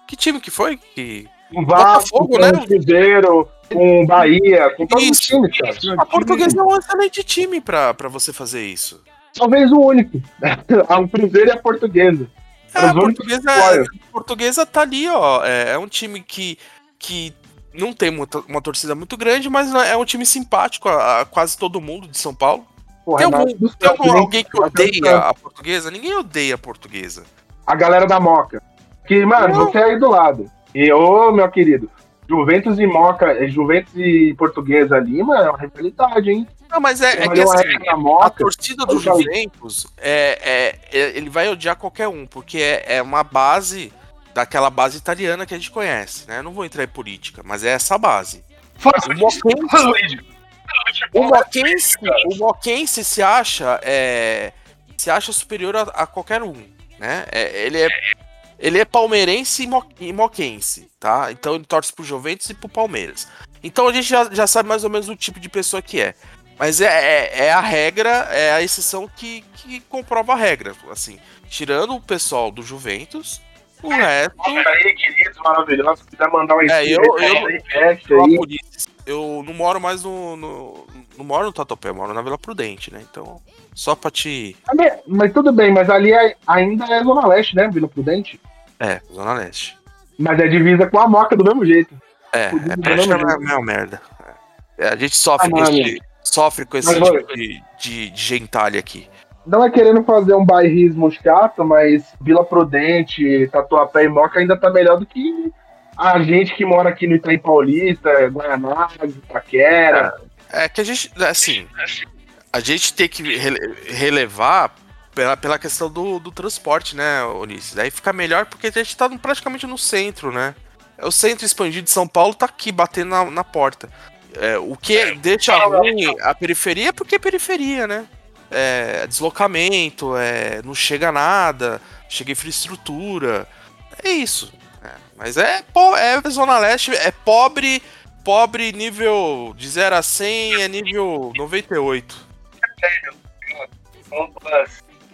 Que time que foi? Que... Um Vasco, Botafogo, com né? um Cruzeiro, com um Bahia, com todos os times, cara. A portuguesa é um excelente time pra, pra você fazer isso. Talvez o único. [laughs] o Cruzeiro e a portuguesa. É, a portuguesa, que a portuguesa tá ali, ó. É, é um time que, que não tem muita, uma torcida muito grande, mas é um time simpático a, a quase todo mundo de São Paulo. Pô, tem algum, tem algum- alguém que hein? odeia a portuguesa? Ninguém odeia a portuguesa. a galera da Moca. Que, mano, você é aí do lado. E, ô, meu querido, Juventus e Moca, eh, Juventus e Portuguesa ali, mano, é uma rivalidade, hein? Não, mas é, é que assim, na a Moca. torcida do Juventus, é, é- é- ele vai odiar qualquer um, porque é, é uma base daquela base italiana que a gente conhece, né? Eu não vou entrar em política, mas é essa base. O Moquense, o Moquense, o Moquense se acha é, se acha superior a, a qualquer um, né? É, ele é ele é palmeirense e, mo, e moquense, tá? Então ele torce pro Juventus e pro Palmeiras. Então a gente já, já sabe mais ou menos o tipo de pessoa que é. Mas é, é, é a regra, é a exceção que, que comprova a regra. Assim, tirando o pessoal do Juventus, o resto. Moca aí. Se quiser mandar um É, eu, eu, aí, eu, aí. eu não moro mais no, no. Não moro no Tatuapé, eu moro na Vila Prudente, né? Então, só pra te. Mas tudo bem, mas ali é- ainda é Zona Leste, né, Vila Prudente? É, Zona Leste. Mas é divisa com a Moca do mesmo jeito. É, Fudido é praticamente mesmo a merda. É, a gente sofre Ah, esse, sofre com esse Mas, tipo de, de, de gentalha aqui. Não é querendo fazer um bairrismo chato, mas Vila Prudente, Tatuapé e Moca ainda tá melhor do que a gente que mora aqui no Itaim Paulista, Guianás, Itaquera. É que a gente, assim, a gente tem que rele- relevar pela, pela questão do, do transporte, né, Ulisses? Aí fica melhor porque a gente tá praticamente no centro, né? O centro expandido de São Paulo tá aqui batendo na, na porta. É, o que deixa ruim a periferia é porque é periferia, né? É, deslocamento, é, não chega nada, chega infraestrutura. É isso. É, mas é, é Zona Leste, é pobre, pobre nível de 0 a 100 é nível 98.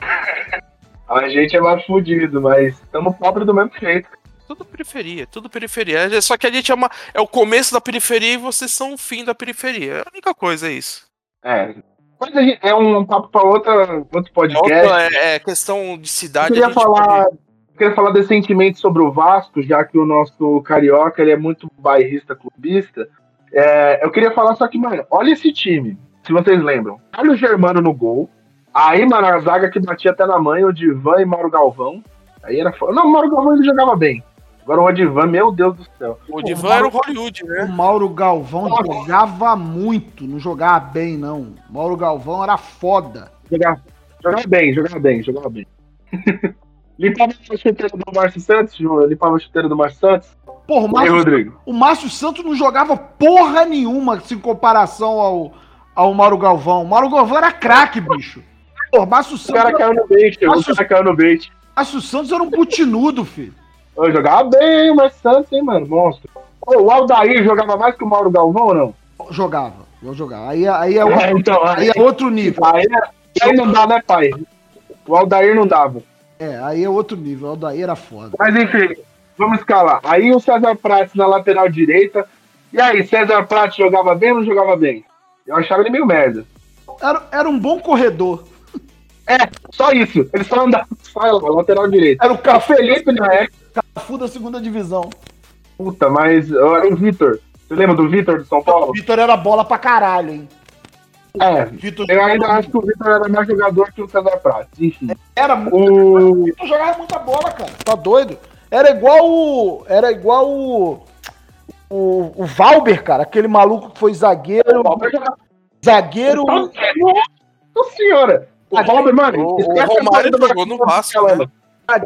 [laughs] A gente é mais fudido, mas estamos pobres do mesmo jeito. Tudo periferia, tudo periferia. É Só que a gente é, uma, é o começo da periferia e vocês são o fim da periferia. É a única coisa, é isso. É. Mas a gente- é um papo para outra, outro podcast. Outra é, é questão de Eu cidade. queria a gente falar, eu queria falar decentemente sobre o Vasco, já que o nosso carioca ele é muito bairrista, clubista. É, eu queria falar só que, mano, olha esse time, se vocês lembram. Carlos Germano no gol. Aí, mano, a zaga que batia até na mãe, o Divan e Mauro Galvão. Aí era foda. Não, o Mauro Galvão ele jogava bem. Agora o Odivan, meu Deus do céu. O Divan era o Hollywood, né? O Mauro Galvão jogava muito, não jogava bem, não. O Mauro Galvão era foda. Jogava, jogava bem, jogava bem, jogava bem. [laughs] limpava a chuteira do Márcio Santos, Ju? Limpava a chuteira do Márcio Santos? Porra, o Aí, Márcio, Rodrigo. o Márcio Santos não jogava porra nenhuma em comparação ao, ao Mauro Galvão. O Mauro Galvão era craque, bicho. O Márcio O Santos. cara caiu no bait, o Márcio, cara caiu no bait. Márcio Santos era um putinudo, filho. Eu jogava bem, hein, o Márcio Santos, hein, mano, monstro. Ô, o Aldair jogava mais que o Mauro Galvão ou não? Jogava, eu jogava. Aí, aí, é, outro, É, então, aí é outro nível. Aí, aí não dá, né, pai? O Aldair não dava. É, aí é outro nível. O Aldair era foda. Mas enfim, vamos escalar. Aí o César Prates na lateral direita. E aí, César Prates jogava bem ou não jogava bem? Eu achava ele meio merda. Era, era um bom corredor. É, só isso. Ele só andava lá, lateral direita. Era o Cafu, Felipe na época. Cafu da segunda divisão. Puta, mas era o Vitor. Você lembra do Vitor do São O Paulo? Vitor era bola pra caralho, hein? É, Vitor eu ainda acho que o Vitor era mais jogador que o César Prates. Enfim. Era muito. O... Vitor jogava muita bola, cara. Tá doido? Era igual o. Era igual o. O, o Valber, cara, aquele maluco que foi zagueiro. Zagueiro. Nossa senhora! O Valber, mano, O, o a Romário jogou no Vasco, né?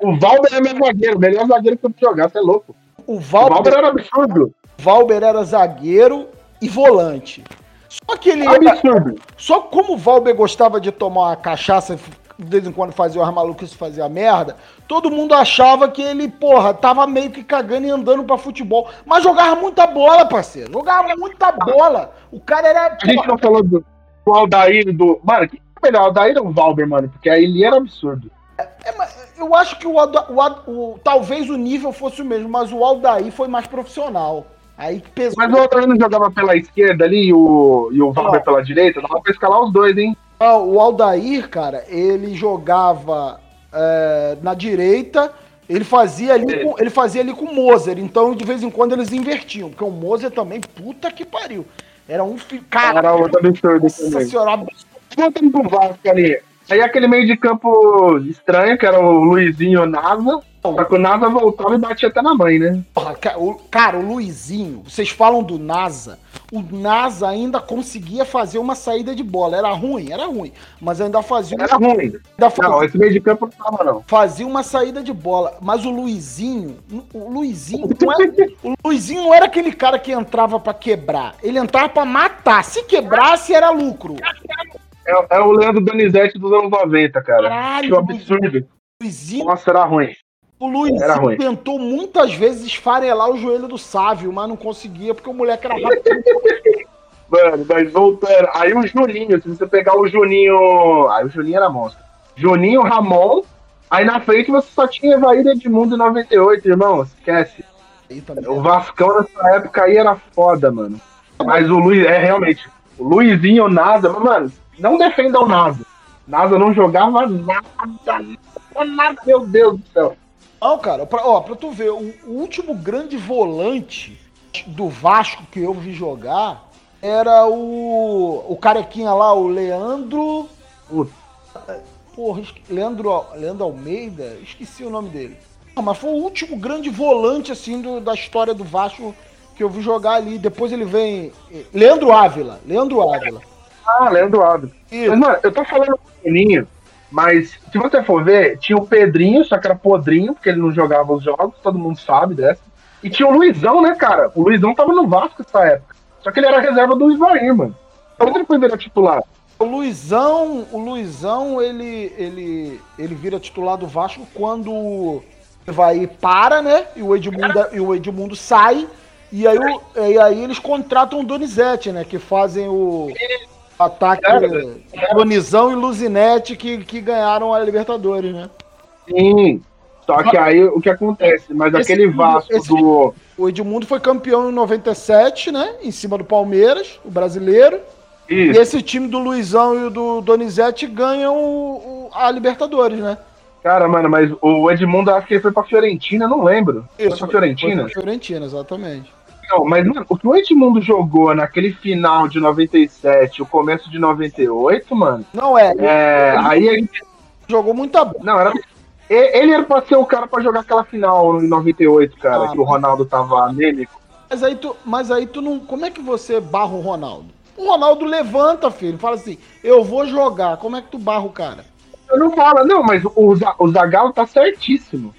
O Valber é meu zagueiro, o melhor zagueiro que eu podia jogar, você é louco. O O Valber, Valber era absurdo. Valber era zagueiro e volante. Só que ele era, Absurdo. Só que como o Valber gostava de tomar uma cachaça, de vez em quando fazia umas maluquices, fazia merda, todo mundo achava que ele, porra, tava meio que cagando e andando pra futebol. Mas jogava muita bola, parceiro. Jogava muita bola. O cara era. A gente não falou do, do Aldair, do... Mano, que é melhor, o Aldair ou o Valber, mano? Porque aí ele era absurdo. É, mas eu acho que o, Alda- o, o- talvez o nível fosse o mesmo, mas o Aldair foi mais profissional. Aí que pesou. Mas o Aldair não jogava pela esquerda ali e o, e o Valber pela direita? Dava pra escalar os dois, hein? Não, o Aldair, cara, ele jogava é, na direita, ele fazia ali com, ele fazia ali com o Moser, então de vez em quando eles invertiam, porque o Moser também, puta que pariu. Era um cara. Era outro absurdo Nossa também. Voltando pro Vasco ali. Aí aquele meio de campo estranho, que era o Luizinho Nasa. Só que o Nasa voltava e batia até na mãe, né? Porra, ca- o- cara, o Luizinho, vocês falam do NASA. O NASA ainda conseguia fazer uma saída de bola. Era ruim, era ruim. Mas ainda fazia. Era ruim. Ainda fazia, Não, esse meio de campo não tava, não. fazia uma saída de bola. Mas o Luizinho. O Luizinho não era, o Luizinho não era aquele cara que entrava pra quebrar. Ele entrava pra matar. Se quebrasse, era lucro. É, é o Leandro Donizete dos anos 90, cara. Caralho, que absurdo. Luizinho, Nossa, era ruim. o Luizinho era ruim. tentou muitas vezes esfarelar o joelho do Sávio, mas não conseguia porque o moleque era rápido. [laughs] Mano, mas voltando. Aí o Juninho, se você pegar o Juninho. Aí o Juninho era monstro. Juninho, Ramon. Aí na frente você só tinha Evair Edmundo em 98, irmão. Esquece. O Vascão nessa época aí era foda, mano. Mas o Luiz, é realmente. O Luizinho, o Nasa, mas, mano, não defendam o Nasa. Nasa não jogava nada, nada, meu Deus do céu. Não, cara, pra, ó, pra tu ver, o, o último grande volante do Vasco que eu vi jogar era o. O carequinha lá, o Leandro. Puta. Porra, Leandro, Leandro Almeida? Esqueci o nome dele. Não, mas foi o último grande volante, assim, do- da história do Vasco que eu vi jogar ali. Depois ele vem. eh, Leandro Ávila. Leandro Ávila. Ah, Leandro Alves. Isso. Mas, mano, eu tô falando do Juninho, mas se você for ver, tinha o Pedrinho, só que era podrinho, porque ele não jogava os jogos, todo mundo sabe dessa. E tinha o Luizão, né, cara? O Luizão tava no Vasco nessa época. Só que ele era reserva do Ivair, mano. Então ele foi virar titular. O Luizão, o Luizão, ele, ele, ele vira titular do Vasco quando o Evaí para, né? E o Edmundo, e o Edmundo sai. E aí, o- e aí eles contratam o Donizete, né? Que fazem o ataque Donizão e Luzinete que, que ganharam a Libertadores, né? Sim. Só que aí o que acontece? Mas Esse aquele Vasco esse- do. O Edmundo foi campeão em 97, né? Em cima do Palmeiras, o brasileiro. E Isso. esse time do Luizão e do Donizete ganham o- o- a Libertadores, né? Cara, mano, mas o Edmundo acho que ele foi pra Fiorentina, não lembro. foi pra Fiorentina? Foi pra Fiorentina, exatamente. Não, mas, mano, o que o Edmundo jogou naquele final de 97, o começo de 98, mano. Não é. É, ele aí a gente. jogou muita bola. Não, era. Ele era pra ser o cara pra jogar aquela final em 98, cara, Ah, que o Ronaldo tava anêmico. Mas aí tu, mas aí tu não, como é que você barra o Ronaldo? O Ronaldo levanta, filho, fala assim: "Eu vou jogar". Como é que tu barra o cara? Eu não falo, não, mas o, o Zagallo tá certíssimo.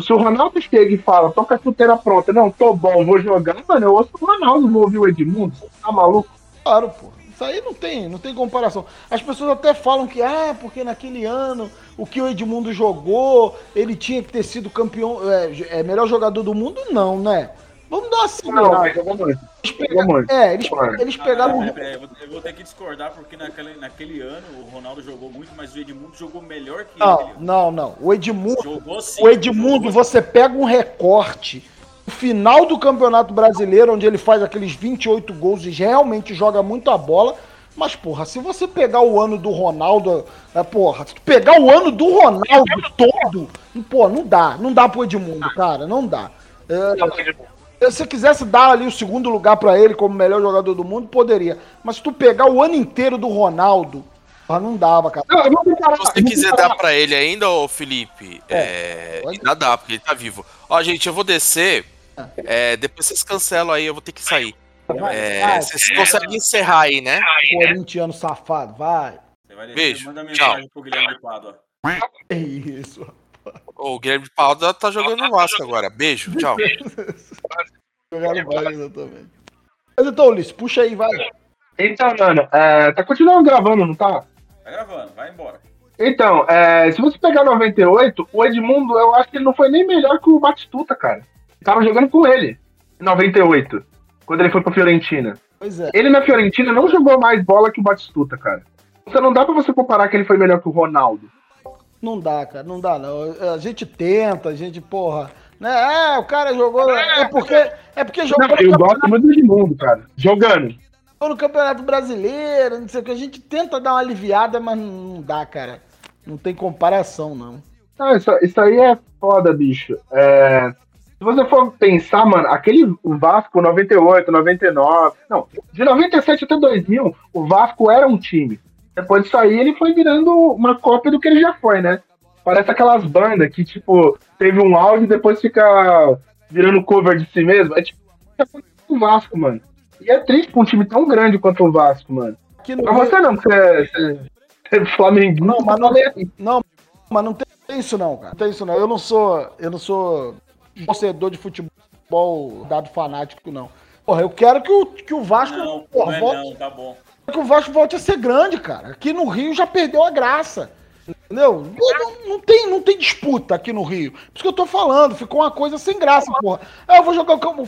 Se o, Ronaldo chega e fala, com a chuteira pronta, não, tô bom, vou jogar, mano, eu ouço o Ronaldo, vou ouvir o Edmundo, tá maluco? Claro, pô. Isso aí não tem, não tem comparação. As pessoas até falam que, ah, porque naquele ano o que o Edmundo jogou, ele tinha que ter sido campeão, é, é melhor jogador do mundo? Não, né? Vamos dar uma Não, segurada. mas jogou muito. Eles Jogou pegaram- muito. É, eles, Claro. eles pegaram. Ah, peraí, eu vou- eu vou ter que discordar porque naquele, naquele ano o Ronaldo jogou muito, mas o Edmundo jogou melhor que Não, ele. não, não. O Edmundo. Jogou sim. O Edmundo, você pega um recorte no final do Campeonato Brasileiro, onde ele faz aqueles 28 gols e realmente joga muito a bola. Mas, porra, se você pegar o ano do Ronaldo, é, porra, se tu pegar o ano do Ronaldo todo, pô, não dá. Não dá pro Edmundo, cara, não dá. É, Se você quisesse dar ali o segundo lugar pra ele como melhor jogador do mundo, poderia. Mas se tu pegar o ano inteiro do Ronaldo, ah, não dava, cara. Não, comparar, Se você quiser dar pra ele ainda, ô Felipe, é, ainda dá, porque ele tá vivo. Ó, gente, eu vou descer. é, depois vocês cancelam aí, eu vou ter que sair. É, vai. vocês conseguem encerrar aí, né? Corintiano safado, vai. Você vai descer, Beijo, Manda tchau. mensagem pro Guilherme de Pádua. É isso. O Guilherme Paulo tá jogando no Vasco agora. Beijo, tchau. Jogar no Bayern, exatamente. Mas então, Ulisses, puxa aí, vai. Então, mano, é, tá continuando gravando, não tá? Tá gravando, vai embora. Então, é, se você pegar 98, o Edmundo, eu acho que ele não foi nem melhor que o Batistuta, cara. Tava jogando com ele em 98, quando ele foi pra Fiorentina. Pois é. Ele na Fiorentina não jogou mais bola que o Batistuta, cara. Você não dá pra você comparar que ele foi melhor que o Ronaldo. Não dá, cara, não dá não. A gente tenta, a gente, porra. Né? É, o cara jogou. É porque, é porque jogou, Não, eu gosto muito do Edmundo, cara. Jogando. jogou no Campeonato Brasileiro, não sei o que. A gente tenta dar uma aliviada, mas não dá, cara. Não tem comparação, não. Não, isso, isso aí é foda, bicho. É, se você for pensar, mano, aquele Vasco 98, 99. Não, de 97 até 2000, o Vasco era um time. Depois disso aí, ele foi virando uma cópia do que ele já foi, né? Parece aquelas bandas que, tipo, teve um auge e depois fica virando cover de si mesmo. É tipo o Vasco, mano. E é triste pra um time tão grande quanto o Vasco, mano. Aqui Pra você não, porque você, você é Flamengo. Não, mas não, não, mas não tem isso não, cara. Não tem isso não. Eu não sou, eu não sou torcedor de futebol dado fanático não. Porra, eu quero que o, que o Vasco, Não, porra, não é volte, não, tá bom. Que o Vasco volte a ser grande, cara. Aqui no Rio já perdeu a graça. Entendeu? Não, não- tem, não tem disputa aqui no Rio. Por isso que eu tô falando, ficou uma coisa sem graça, porra. Ah, Eu vou jogar o,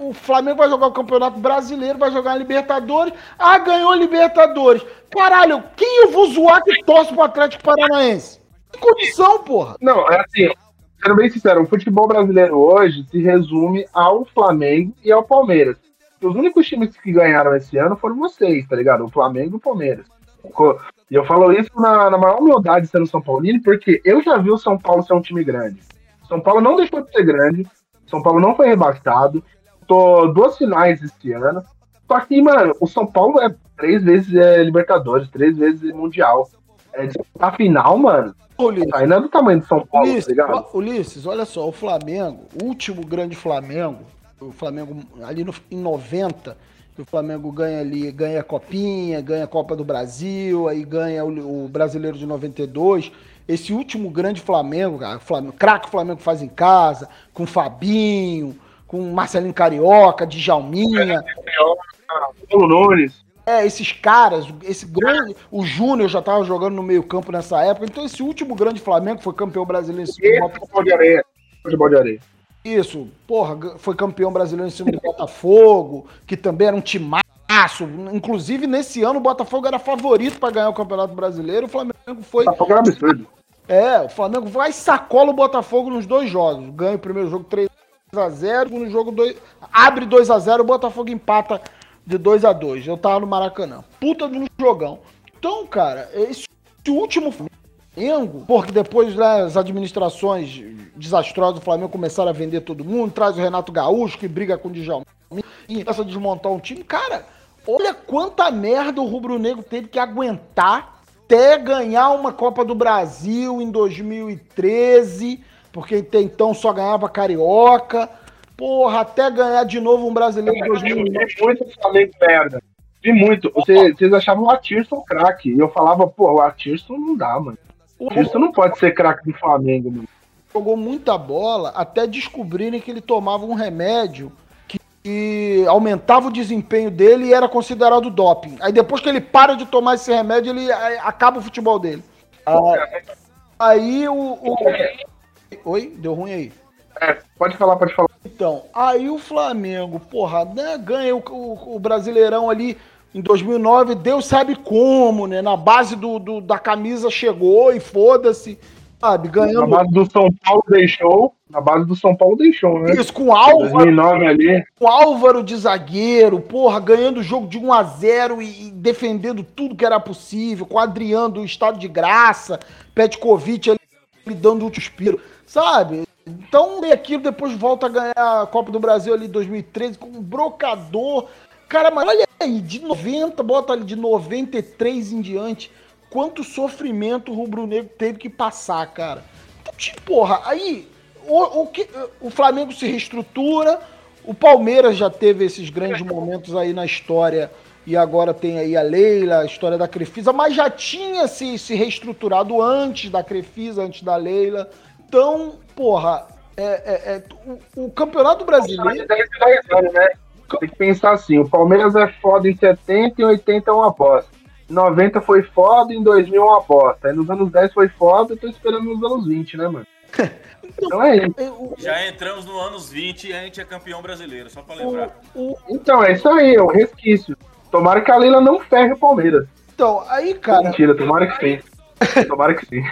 o Flamengo vai jogar o Campeonato Brasileiro, vai jogar a Libertadores. Ah, ganhou a Libertadores. Caralho, quem eu vou zoar que torce pro Atlético Paranaense? Que condição, porra. Não, é assim, sendo bem sincero, o futebol brasileiro hoje se resume ao Flamengo e ao Palmeiras. Os únicos times que ganharam esse ano foram vocês, tá ligado? O Flamengo e o Palmeiras. E eu falo isso na, na maior humildade sendo São Paulino, porque eu já vi o São Paulo ser um time grande. São Paulo não deixou de ser grande, São Paulo não foi rebaixado, tô duas finais esse ano. Só que, mano, o São Paulo é três vezes é, Libertadores, três vezes Mundial. É, disputar final, mano. Ulisses. Aí não é do tamanho do São Paulo, tá Ulisses, ligado? ó, Ulisses, olha só, o Flamengo, o último grande Flamengo, o Flamengo ali no, em 90, que o Flamengo ganha ali, ganha a Copinha, ganha a Copa do Brasil, aí ganha o, o Brasileiro de 92. Esse último grande Flamengo, cara, o Flamengo, craque Flamengo faz em casa, com Fabinho, com Marcelinho Carioca, Djalminha. Paulo Nunes. É, esses caras, esse grande. O Júnior já tava jogando no meio-campo nessa época. Então, esse último grande Flamengo foi campeão brasileiro Esse futebol de areia. Futebol de areia. Isso, porra, foi campeão brasileiro em cima do Botafogo, que também era um timaço. Inclusive, nesse ano, o Botafogo era favorito para ganhar o Campeonato Brasileiro. O Flamengo foi. Botafogo é um absurdo. É, o Flamengo vai e sacola o Botafogo nos dois jogos. Ganha o primeiro jogo 3x0, no jogo 2. Abre 2x0, o Botafogo empata de 2x2. Eu tava no Maracanã. Puta de um jogão. Então, cara, esse último Flamengo, porque depois né, as administrações desastrosas do Flamengo começaram a vender todo mundo, traz o Renato Gaúcho, que briga com o Djalma, e começa a desmontar um time. Cara, olha quanta merda o Rubro Negro teve que aguentar até ganhar uma Copa do Brasil em 2013, porque até então só ganhava Carioca. Porra, até ganhar de novo um brasileiro em Eu 2009. vi muito Flamengo merda. Vi muito. Você- Vocês achavam o Atirson craque. E eu falava, pô, o Atirson não dá, mano. O Atirson não pode ser craque do Flamengo, mano. jogou muita bola até descobrirem que ele tomava um remédio que, aumentava o desempenho dele e era considerado doping. Aí depois que ele para de tomar esse remédio, ele acaba o futebol dele. Ah, aí o, o- Oi? Deu ruim aí. É, pode falar, pode falar. Então, aí o Flamengo, porra, né, ganha o, o- o Brasileirão ali em 2009, Deus sabe como, né? Na base do, do- da camisa chegou e foda-se, sabe? Na Ganhando base do São Paulo deixou. Na base do São Paulo deixou, né? isso com Álvaro, 2009 ali. com Álvaro de zagueiro, porra, ganhando o jogo de 1 a 0 e, e defendendo tudo que era possível, com o Adriano do estado de graça, Petkovic ali dando um suspiro, sabe? Então, aquilo depois volta a ganhar a Copa do Brasil ali em 2013 com um brocador. Cara, mas olha aí, de 90, bota ali de 93 em diante, quanto sofrimento o rubro-negro teve que passar, cara. Então, tipo, porra, aí o, o, que, o Flamengo se reestrutura, o Palmeiras já teve esses grandes momentos aí na história e agora tem aí a Leila, a história da Crefisa, mas já tinha se, se reestruturado antes da Crefisa, antes da Leila. Então, porra, é, é, é, o, o, Campeonato Brasileiro. 10 anos, né? Tem que pensar assim: o Palmeiras é foda em 70 e 80 é uma bosta. Em 90 foi foda, em 2000 é uma bosta. Aí nos anos 10 foi foda, eu tô esperando nos anos 20, né, mano? [laughs] Então é isso. Já entramos no anos 20 e a gente é campeão brasileiro, só pra lembrar. Então, é isso aí, é o resquício. Tomara que a Leila não ferre o Palmeiras. Então, aí, cara. Mentira, tomara que sim. [laughs] Tomara que sim.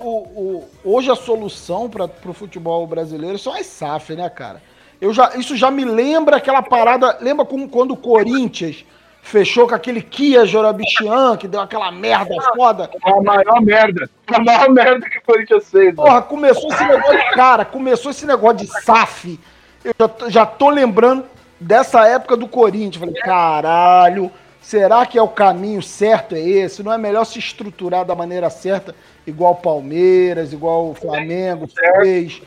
o, o, hoje a solução para o futebol brasileiro são as SAF, né, cara? Eu já, isso já me lembra aquela parada. Lembra como quando o Corinthians fechou com aquele Kia Jorabichian, que deu aquela merda foda? A maior merda. A maior merda que o Corinthians fez. Porra, começou esse negócio de cara, começou esse negócio de SAF. Eu já, já tô lembrando dessa época do Corinthians. Falei, caralho, será que é o caminho certo é esse? Não é melhor se estruturar da maneira certa, igual o Palmeiras, igual o Flamengo fez?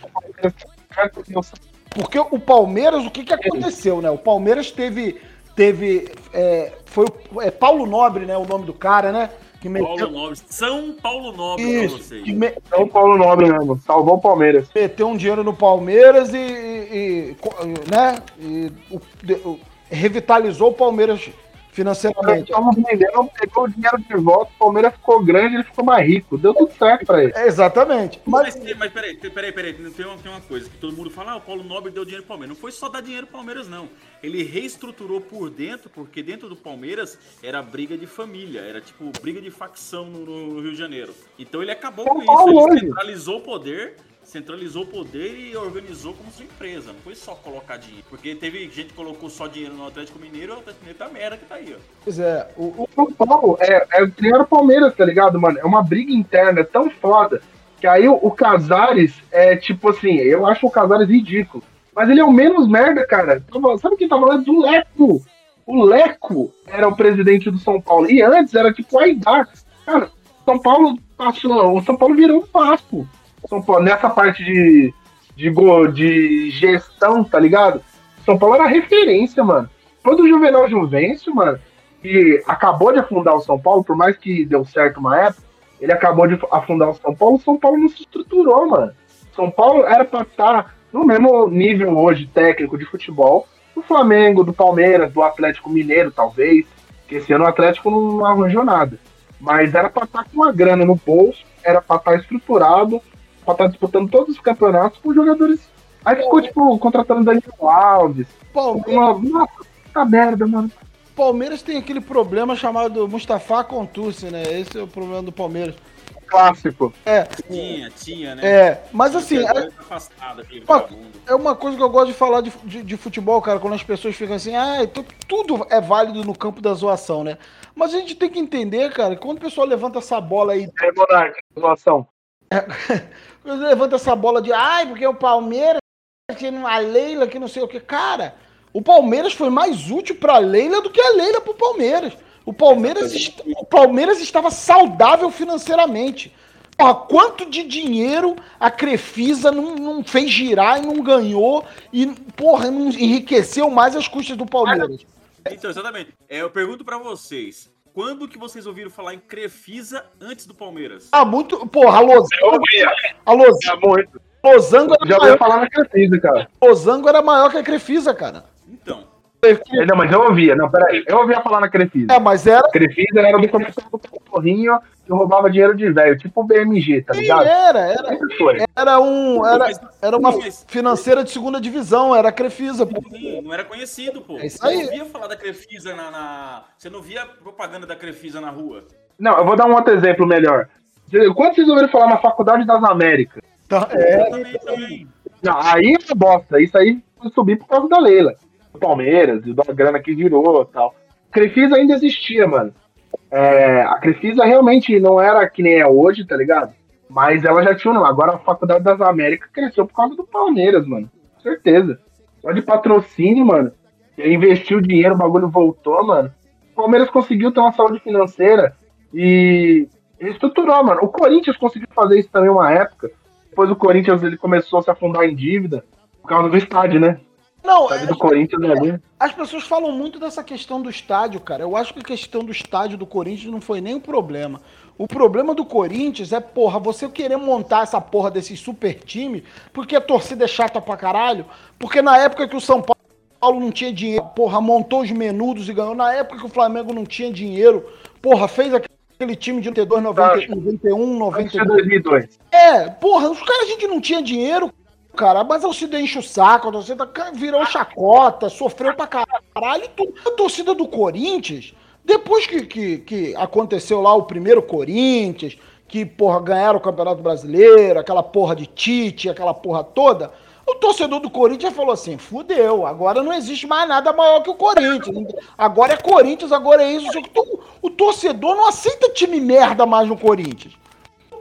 Porque o Palmeiras, o que, que aconteceu, né? O Palmeiras teve. teve é, foi é Paulo Nobre, né? O nome do cara, né? Que meteu... Paulo Nobre. São Paulo Nobre Isso, pra vocês. Me... São Paulo Nobre mesmo. Salvou o Palmeiras. Meteu um dinheiro no Palmeiras e. e, e né? E o, o, revitalizou o Palmeiras financeiramente. Estamos vendendo, pegou o dinheiro de volta, o Palmeiras ficou grande, ele ficou mais rico. Deu tudo certo pra ele. É, exatamente. Mas, mas, mas peraí, peraí, peraí. Tem uma, tem uma coisa que todo mundo fala, ah, o Paulo Nobre deu dinheiro pro Palmeiras. Não foi só dar dinheiro pro Palmeiras, não. Ele reestruturou por dentro, porque dentro do Palmeiras era briga de família, era tipo briga de facção no, no Rio de Janeiro. Então ele acabou com isso, ele centralizou o poder centralizou o poder e organizou como sua empresa. Não foi só colocar dinheiro. Porque teve gente que colocou só dinheiro no Atlético Mineiro o Atlético Mineiro tá merda que tá aí, ó. Pois é, o, o São Paulo é, é o Palmeiras, tá ligado, mano? É uma briga interna é tão foda que aí o, o Casares é tipo assim, eu acho o Casares ridículo. Mas ele é o menos merda, cara. Sabe quem tava lá? Do Leco. O Leco era o presidente do São Paulo. E antes era tipo o Aidar. Cara, São Paulo passou. O São Paulo virou um papo. São Paulo, nessa parte de, de, de gestão, tá ligado? São Paulo era referência, mano. Quando o Juvenal Juvencio, mano, que acabou de afundar o São Paulo, por mais que deu certo uma época, ele acabou de afundar o São Paulo, o São Paulo não se estruturou, mano. São Paulo era pra estar no mesmo nível hoje técnico de futebol do Flamengo, do Palmeiras, do Atlético Mineiro, talvez. Que esse ano o Atlético não arranjou nada. Mas era pra estar com uma grana no bolso, era pra estar estruturado, pra estar tá disputando todos os campeonatos com jogadores. Aí ficou, tipo, contratando Daniel Alves. Palmeiras. Uma, nossa, tá merda, mano. Palmeiras tem aquele problema chamado Mustafa Contursi, né? Esse é o problema do Palmeiras. Clássico. É. Tinha, tinha, né? É, mas assim. É, afastado, é uma coisa que eu gosto de falar de, de, de, futebol, cara, quando as pessoas ficam assim, ah, então tudo é válido no campo da zoação, né? Mas a gente tem que entender, cara, quando o pessoal levanta essa bola aí. É, Monarca, zoação. É, [laughs] levanta essa bola de ai, porque o Palmeiras, a Leila, que não sei o que. Cara, o Palmeiras foi mais útil para a Leila do que a Leila para o Palmeiras. O Palmeiras, est... o Palmeiras estava saudável financeiramente. Porra, quanto de dinheiro a Crefisa não, não, fez girar e não ganhou e, porra, não enriqueceu mais as custas do Palmeiras? Então, exatamente. É, eu pergunto para vocês, quando que vocês ouviram falar em Crefisa antes do Palmeiras? Ah, muito. Porra, a Losango. A Losango. Losango era Já ouviu falar na Crefisa, cara. Losango era maior que a Crefisa, cara. Então. Não, mas eu ouvia, não, peraí. Eu ouvia falar na Crefisa. É, mas era. Crefisa era do comercial do Porrinho que roubava dinheiro de velho, tipo o BMG, tá ligado? Era, era. Era um. Era, era uma financeira de segunda divisão, era a Crefisa, pô. Não era conhecido, pô. É isso aí. Você não via falar da Crefisa na, na. Você não via propaganda da Crefisa na rua. Não, eu vou dar um outro exemplo melhor. Quando vocês ouviram falar na Faculdade das Américas? Tá, é. Também, também. Não, aí é bosta. Isso aí subir por causa da Leila. Palmeiras, e da grana que virou e tal. Crefisa ainda existia, mano. É, a Crefisa realmente não era que nem é hoje, tá ligado? Mas ela já tinha um. Agora a Faculdade das Américas cresceu por causa do Palmeiras, mano. Com certeza. Só de patrocínio, mano. Investiu dinheiro, o bagulho voltou, mano. O Palmeiras conseguiu ter uma saúde financeira e estruturou, mano. O Corinthians conseguiu fazer isso também uma época. Depois o Corinthians ele começou a se afundar em dívida por causa do estádio, né? Não, estádio do Corinthians ali. As pessoas falam muito dessa questão do estádio, cara. Eu acho que a questão do estádio do Corinthians não foi nem o problema. O problema do Corinthians é, porra, você querer montar essa porra desse super time, porque a torcida é chata pra caralho, porque na época que o São Paulo não tinha dinheiro, porra, montou os menudos e ganhou. Na época que o Flamengo não tinha dinheiro, porra, fez aquele time de 92, 90, 91, 92. 2002. É, porra, os caras a gente não tinha dinheiro, cara, mas a torcida enche o saco, a torcida virou chacota, sofreu pra caralho e tudo. A torcida do Corinthians, depois que, que, que aconteceu lá o primeiro Corinthians, que, porra, ganharam o Campeonato Brasileiro, aquela porra de Tite, aquela porra toda, o torcedor do Corinthians falou assim: fudeu, agora não existe mais nada maior que o Corinthians. Agora é Corinthians, agora é isso. O torcedor não aceita time merda mais no Corinthians.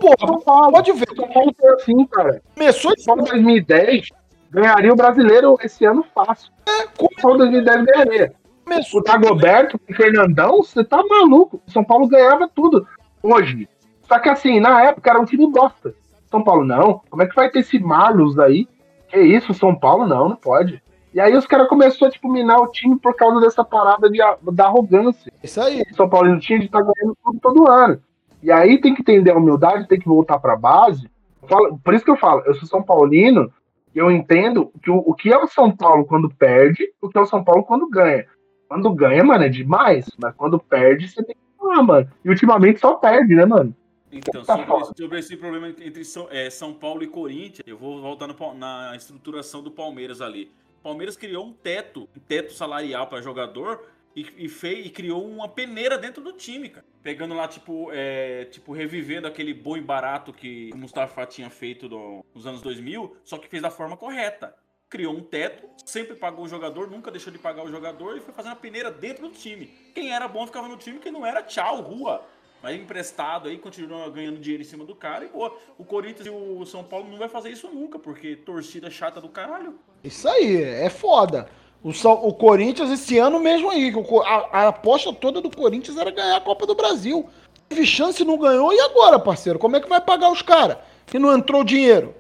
Porra, pode ver. São Paulo foi assim, cara. Começou São Paulo 2010 ganharia o brasileiro esse ano fácil. É, São Paulo 2010 ganharia. Começou. O Dagoberto, o Fernandão, você tá maluco. São Paulo ganhava tudo hoje. Só que assim, na época era um time bosta. São Paulo, não. Como é que vai ter esse Marlos aí? Que isso, São Paulo? Não, não pode. E aí os caras começaram a tipo, minar o time por causa dessa parada de, da arrogância. Isso aí. São Paulo não tinha de estar ganhando tudo todo ano. E aí tem que entender a humildade, tem que voltar pra base. Eu falo- por isso que eu falo, eu sou São Paulino, e eu entendo que o, o que é o São Paulo quando perde, o que é o São Paulo quando ganha. Quando ganha, mano, é demais. Mas quando perde, você tem que falar, mano. E ultimamente só perde, né, mano? Então, Tá sobre, esse- sobre esse problema entre São, é, São Paulo e Corinthians, eu vou voltar no na estruturação do Palmeiras ali. O Palmeiras criou um teto, um teto salarial para jogador e, e, fez, e criou uma peneira dentro do time, cara. Pegando lá, tipo, é, tipo, revivendo aquele boi barato que o Mustafa tinha feito no- nos anos 2000, só que fez da forma correta. Criou um teto, sempre pagou o jogador, nunca deixou de pagar o jogador e foi fazendo a peneira dentro do time. Quem era bom ficava no time, quem não era, tchau, rua. Vai emprestado aí, continua ganhando dinheiro em cima do cara e boa. O Corinthians e o São Paulo não vai fazer isso nunca, porque torcida chata do caralho. Isso aí, é foda. O, São- o Corinthians esse ano mesmo aí, a, a aposta toda do Corinthians era ganhar a Copa do Brasil. Teve chance, não ganhou, e agora, parceiro? Como é que vai pagar os caras? Que não entrou dinheiro?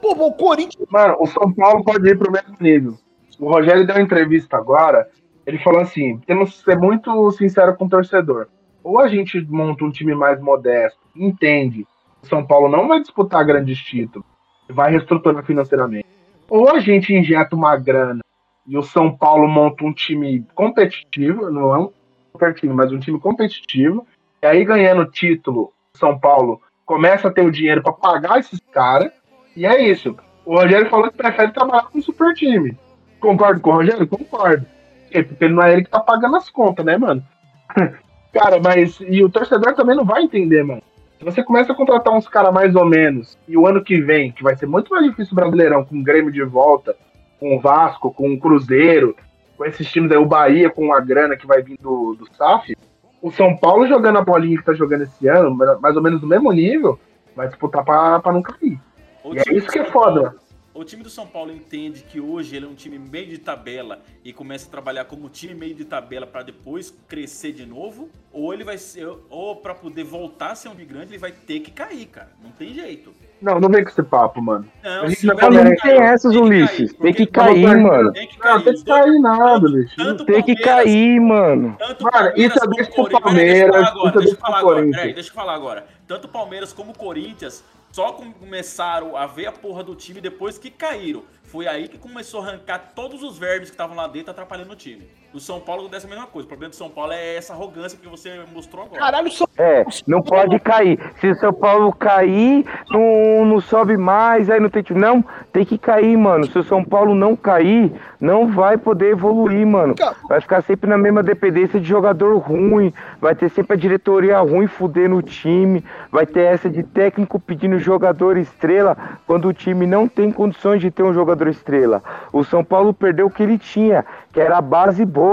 Pô, o Corinthians. Mano, o São Paulo pode ir pro mesmo nível. O Rogério deu uma entrevista agora, ele falou assim: temos que ser muito sincero com o torcedor. Ou a gente monta um time mais modesto, entende, o São Paulo não vai disputar grandes títulos, vai reestruturar financeiramente. Ou a gente injeta uma grana e o São Paulo monta um time competitivo, não é um super time, mas um time competitivo, e aí ganhando título, São Paulo começa a ter o dinheiro para pagar esses caras, e é isso. O Rogério falou que prefere trabalhar com um super time. Concordo com o Rogério? Concordo. Quê? Porque não é ele que tá pagando as contas, né, mano? [laughs] Cara, mas. E o torcedor também não vai entender, mano. Se você começa a contratar uns caras mais ou menos, e o ano que vem, que vai ser muito mais difícil o Brasileirão, com o Grêmio de volta, com o Vasco, com o Cruzeiro, com esses times aí, o Bahia com a grana que vai vir do, do SAF, o São Paulo jogando a bolinha que tá jogando esse ano, mais ou menos no mesmo nível, vai disputar pra, pra não cair. O E é isso que é foda. Paulo- O time do São Paulo entende que hoje ele é um time meio de tabela e começa a trabalhar como time meio de tabela para depois crescer de novo, ou ele vai ser, ou para poder voltar a ser um time grande, ele vai ter que cair, cara. Não tem jeito. Não, não vem com esse papo, mano. Não, a gente sim, não não ganhar. tem essas, Ulisses. Tem que cair, mano. Tem que Não, cair. tem Os que cair nada, bicho. tanto Tem que cair, mano. Tanto Mano, Palmeiras isso é deixa pro Corinthians- Palmeiras, deixa eu falar agora, é deixa eu deixa falar pro agora, deixa eu falar agora. Tanto Palmeiras como Corinthians só com- começaram a ver a porra do time depois que caíram. Foi aí que começou a arrancar todos os vermes que estavam lá dentro atrapalhando o time. O São Paulo acontece a mesma coisa. O problema do São Paulo é essa arrogância que você mostrou agora. Caralho, São É, não pode cair. Se o São Paulo cair, não, não sobe mais, aí não tem. Não, tem que cair, mano. Se o São Paulo não cair, não vai poder evoluir, mano. Vai ficar sempre na mesma dependência de jogador ruim. Vai ter sempre a diretoria ruim fudendo o time. Vai ter essa de técnico pedindo jogador estrela quando o time não tem condições de ter um jogador estrela. O São Paulo perdeu o que ele tinha, que era a base boa.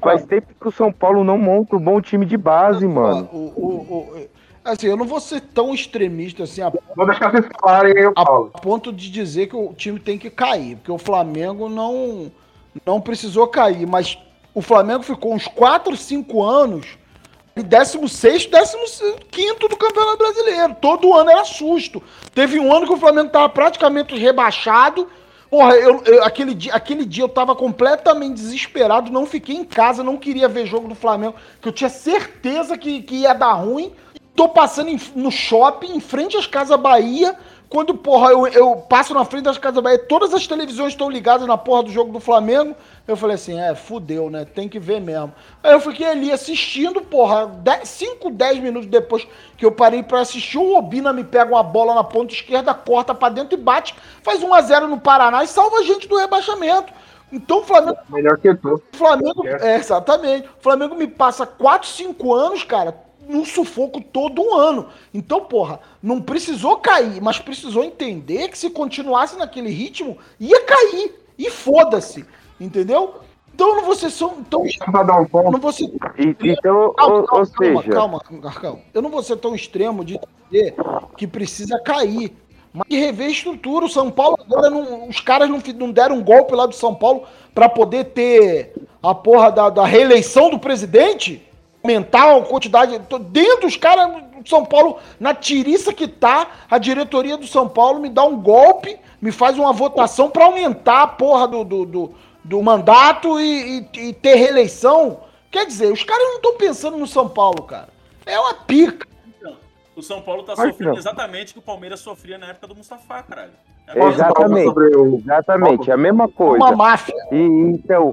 Faz tempo que o São Paulo não monta um bom time de base, mano. o, o, o- Assim, eu não vou ser tão extremista assim a, Vou deixar vocês falarem aí, falo. a ponto de dizer que o time tem que cair, porque o Flamengo não, não precisou cair, mas o Flamengo ficou uns 4, 5 anos em 16, 15 do Campeonato Brasileiro. Todo ano era susto. Teve um ano que o Flamengo estava praticamente rebaixado. Porra, eu, eu- aquele, dia, aquele dia eu tava completamente desesperado, não fiquei em casa, não queria ver jogo do Flamengo, que eu tinha certeza que, que ia dar ruim. Tô passando em- no shopping, em frente às Casas Bahia, quando, porra, eu, eu passo na frente das Casas Bahia, todas as televisões estão ligadas na porra do jogo do Flamengo. Eu falei assim, é, fudeu, né? Tem que ver mesmo. Aí eu fiquei ali assistindo, porra, 5, 10 minutos depois que eu parei pra assistir, o Obina me pega uma bola na ponta esquerda, corta pra dentro e bate, faz 1 a 0 no Paraná e salva a gente do rebaixamento. Então o Flamengo Melhor que tu. Flamengo, é, exatamente. O Flamengo me passa 4, 5 anos, cara, num sufoco todo um ano. Então, porra, não precisou cair, mas precisou entender que se continuasse naquele ritmo, ia cair. E foda-se. Entendeu? Então não ser só. Então, dar um ponto. não. E- Então, Calma, ou, calma, ou seja, calma, calma, Carcão. Eu não vou ser tão extremo de dizer que precisa cair. Mas rever a estrutura. O São Paulo agora não, os caras não, não deram um golpe lá do São Paulo pra poder ter a porra da, da reeleição do presidente? Aumentar a quantidade. Dentro dos caras do São Paulo, na tiriça que tá, a diretoria do São Paulo me dá um golpe, me faz uma votação pra aumentar a porra do, do, do, do mandato e, e- e ter reeleição. Quer dizer, os caras não estão pensando no São Paulo, cara. É uma pica. Então, o São Paulo tá que sofrendo não. exatamente o que o Palmeiras sofria na época do Mustafa, caralho. É exatamente, o- exatamente, a mesma coisa. Uma máfia. E então,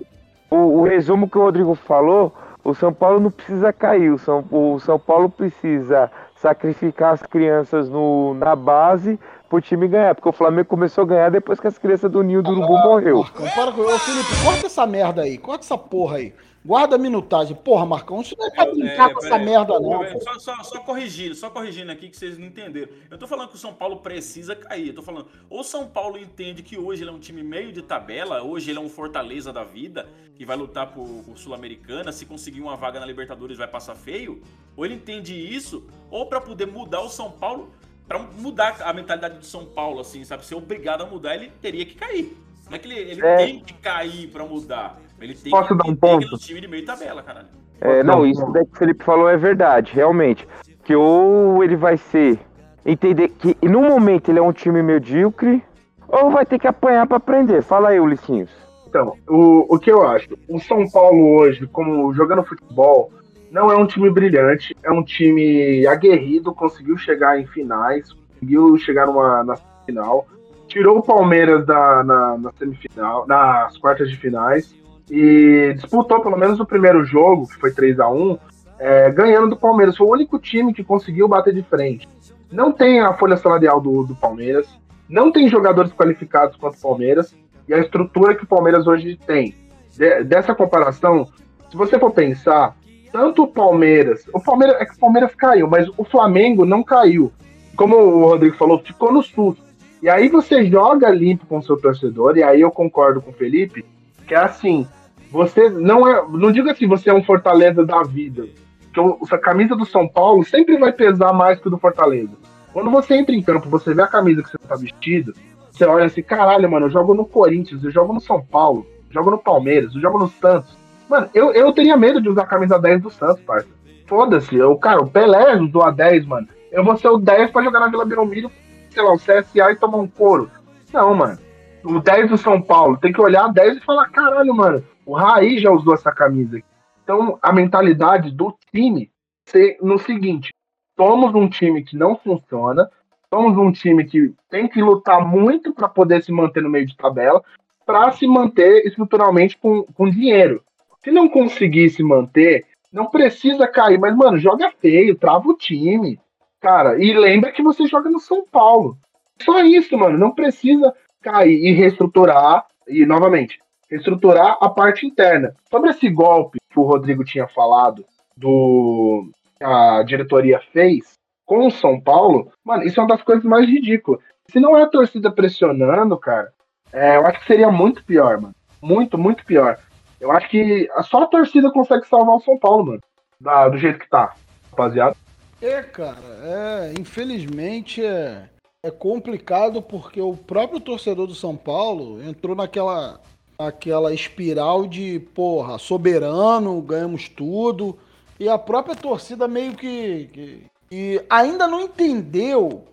o, o resumo que o Rodrigo falou, o São Paulo não precisa cair, o São, o São Paulo precisa sacrificar as crianças no, na base pro time ganhar, porque o Flamengo começou a ganhar depois que as crianças do Ninho do Urubu morreu. Para com... Ô, Felipe, corta essa merda aí. Corta essa porra aí. Guarda a minutagem. Porra, Marcão, isso não é pra brincar com essa peraí. merda, não. Só, só, só corrigindo, só corrigindo aqui que vocês não entenderam. Eu tô falando que o São Paulo precisa cair. Eu tô falando, ou o São Paulo entende que hoje ele é um time meio de tabela, hoje ele é um Fortaleza da vida, que vai lutar por, por Sul-Americana, se conseguir uma vaga na Libertadores vai passar feio, ou ele entende isso, ou pra poder mudar o São Paulo, pra mudar a mentalidade do São Paulo, assim, sabe? Ser obrigado a mudar, ele teria que cair. Não é que ele, ele É. tem que cair pra mudar. Ele tem Posso que dar um ponto? um time de meio tabela, caralho. É, não, isso daí que o Felipe falou é verdade, realmente. Que ou ele vai ser. Entender que no momento ele é um time medíocre, ou vai ter que apanhar pra aprender. Fala aí, Ulissinhos. Então, o, o que eu acho? O São Paulo hoje, como jogando futebol, não é um time brilhante, é um time aguerrido, conseguiu chegar em finais, conseguiu chegar numa, na final, tirou o Palmeiras da, na, na semifinal, nas quartas de finais, e disputou pelo menos o primeiro jogo, que foi 3 a 1 é, ganhando do Palmeiras. Foi o único time que conseguiu bater de frente. Não tem a folha salarial do, do Palmeiras, não tem jogadores qualificados quanto o Palmeiras, e a estrutura que o Palmeiras hoje tem. De- dessa comparação, se você for pensar, tanto o Palmeiras, o Palmeiras é que o Palmeiras caiu, mas o Flamengo não caiu. Como o Rodrigo falou, ficou no susto. E aí você joga limpo com o seu torcedor, e aí eu concordo com o Felipe, que é assim, você não é, não digo assim, você é um Fortaleza da vida, que o- a camisa do São Paulo sempre vai pesar mais que o do Fortaleza. Quando você entra em campo, você vê a camisa que você tá vestido, você olha assim, caralho, mano, eu jogo no Corinthians, eu jogo no São Paulo, eu jogo no Palmeiras, eu jogo no Santos. Mano, eu, eu teria medo de usar a camisa 10 do Santos, parça. Foda-se, eu, cara, o Pelé usou a 10, mano. Eu vou ser o 10 pra jogar na Vila Belmiro, sei lá, o CSA e tomar um couro. Não, mano. O 10 do São Paulo, tem que olhar a 10 e falar, caralho, mano, o Raí já usou essa camisa. Então, a mentalidade do time ser no seguinte: somos um time que não funciona, somos um time que tem que lutar muito para poder se manter no meio de tabela, para se manter estruturalmente com, com dinheiro. Se não conseguir se manter, não precisa cair, mas, mano, joga feio, trava o time, cara, e lembra que você joga no São Paulo. Só isso, mano, não precisa cair e reestruturar, e novamente, reestruturar a parte interna. Sobre esse golpe que o Rodrigo tinha falado, do a diretoria fez com o São Paulo, mano, isso é uma das coisas mais ridículas. Se não é a torcida pressionando, cara, é, eu acho que seria muito pior, mano. Muito, muito pior. Eu acho que só a torcida consegue salvar o São Paulo, mano. da- do jeito que tá, rapaziada. É, cara, é, infelizmente é, é complicado porque o próprio torcedor do São Paulo entrou naquela, naquela espiral de, porra, soberano, ganhamos tudo. E a própria torcida meio que, que, que ainda não entendeu.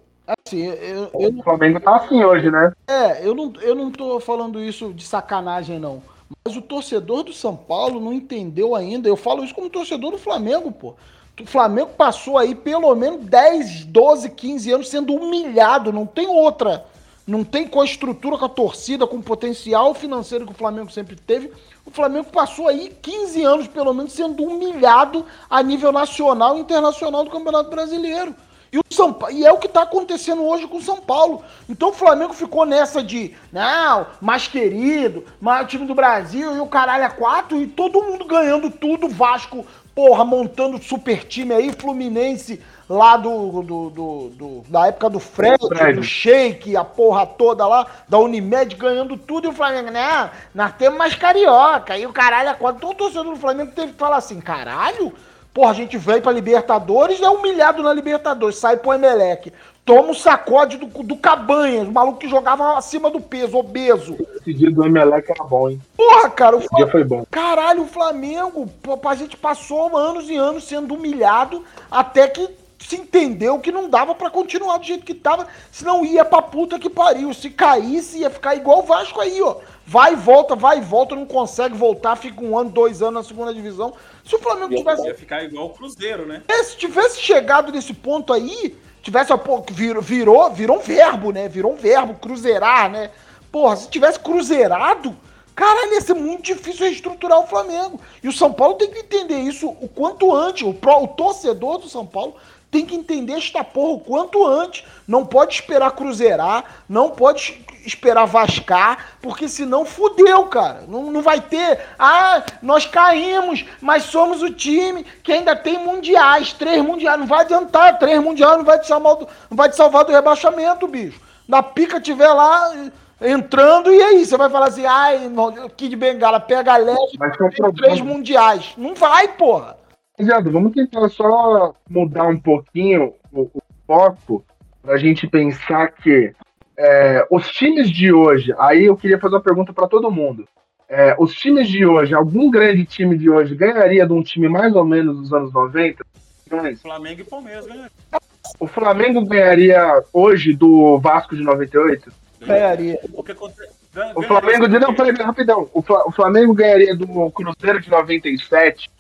Assim, eu, eu O Flamengo tá assim hoje, né? é, eu não, eu não tô falando isso de sacanagem, não. Mas o torcedor do São Paulo não entendeu ainda. Eu falo isso como torcedor do Flamengo, pô. O Flamengo passou aí pelo menos 10, 12, 15 anos sendo humilhado. Não tem outra. Não tem com a estrutura, com a torcida, com o potencial financeiro que o Flamengo sempre teve. O Flamengo passou aí 15 anos, pelo menos, sendo humilhado a nível nacional e internacional do Campeonato Brasileiro. E, o São Pa- e é o que está acontecendo hoje com o São Paulo. Então o Flamengo ficou nessa de, não, mais querido, maior time do Brasil e o caralho é quatro, e todo mundo ganhando tudo, Vasco, porra, montando super time aí, Fluminense lá do, do, do- do- da época do Fred, do Sheik, a porra toda lá, da Unimed ganhando tudo, e o Flamengo, né, nós temos mais carioca, e o caralho é quatro. Então o torcedor do Flamengo teve que falar assim, caralho, Porra, a gente veio pra Libertadores, é humilhado na Libertadores, sai pro Emelec. Toma um sacode do, do Cabanhas, o maluco que jogava acima do peso, obeso. Esse dia do Emelec era bom, hein? Porra, cara, o Esse dia foi bom. Caralho, o Flamengo, pô, a gente passou anos e anos sendo humilhado até que se entendeu que não dava pra continuar do jeito que tava, senão ia pra puta que pariu. Se caísse, ia ficar igual o Vasco aí, ó. Vai e volta, vai e volta, não consegue voltar, fica um ano, dois anos na segunda divisão. Se o Flamengo tivesse Ia ficar igual o Cruzeiro, né? é, se tivesse chegado nesse ponto aí, tivesse, virou, virou, virou um verbo, né? Virou um verbo, cruzeirar, né? Porra, se tivesse cruzeirado, caralho, ia ser muito difícil reestruturar o Flamengo. E o São Paulo tem que entender isso o quanto antes. O, pró- o torcedor do São Paulo tem que entender esta porra o quanto antes. Não pode esperar cruzeirar, não pode es- esperar vascar, porque senão fudeu, cara. Não, não vai ter. Ah, nós caímos, mas somos o time que ainda tem mundiais, três mundiais. Não vai adiantar, três mundiais não vai te salvar do, não vai te salvar do rebaixamento, bicho. Na pica tiver lá eh, entrando e aí você vai falar assim, ai, Kid Bengala pega leve, Mas tem três mundiais. Não vai, porra. Vamos tentar só mudar um pouquinho o, o foco pra gente pensar que é, os times de hoje, aí eu queria fazer uma pergunta pra todo mundo. É, os times de hoje, algum grande time de hoje ganharia de um time mais ou menos dos anos 90? Mas Flamengo e Palmeiras ganharam. O Flamengo ganharia hoje do Vasco de 98? Ganharia. O que acontece? O Flamengo. Não, peraí, rapidão. O Flamengo ganharia do Cruzeiro de 97?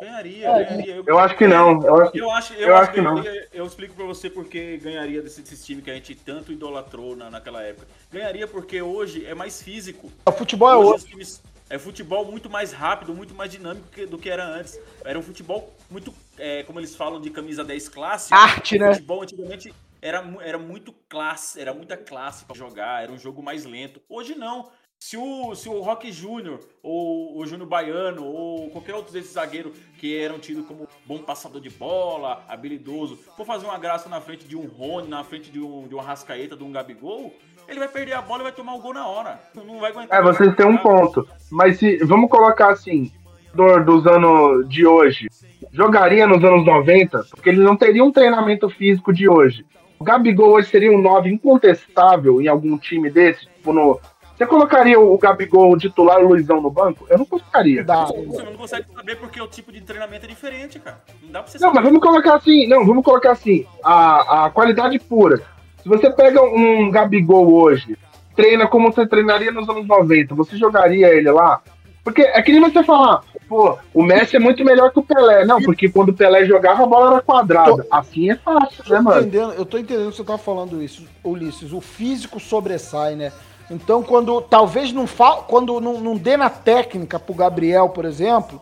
Ganharia, ganharia. Eu acho que não. Eu acho, Eu acho, eu eu acho que não. Eu explico pra você porque ganharia desse, desse time que a gente tanto idolatrou na, naquela época. Ganharia porque hoje é mais físico. O futebol é Hoje outro. os times- é futebol muito mais rápido, muito mais dinâmico que- do que era antes. Era um futebol muito, é, como eles falam, de camisa 10 clássico. Arte, o né? futebol antigamente era, era muito classe, era muita classe pra jogar, era um jogo mais lento. Hoje não. Se o, se o Rock Júnior, ou o Júnior Baiano, ou qualquer outro desses zagueiros que eram tidos como bom passador de bola, habilidoso, for fazer uma graça na frente de um Rony, na frente de um, de um Arrascaeta, de um Gabigol, ele vai perder a bola e vai tomar o gol na hora. Não vai aguentar. É, vocês têm um ponto. Mas se vamos colocar assim, do, dos anos de hoje, jogaria nos anos 90, porque ele não teria um treinamento físico de hoje. O Gabigol hoje seria um 9 incontestável em algum time desse, tipo no. Você colocaria o Gabigol titular e o Luizão no banco? Eu não colocaria. Você não consegue saber porque o tipo de treinamento é diferente, cara. Não dá pra você Não, mas saber. vamos colocar assim, não, vamos colocar assim, a, a qualidade pura. Se você pega um Gabigol hoje, treina como você treinaria nos anos 90, você jogaria ele lá? Porque é que nem você falar, pô, o Messi é muito melhor que o Pelé. Não, porque quando o Pelé jogava, a bola era quadrada. Assim é fácil, né, Tô mano? entendendo, eu tô entendendo que você tá falando isso, Ulisses. O físico sobressai, né? Então, quando talvez não fa quando não, não dê na técnica pro Gabriel, por exemplo,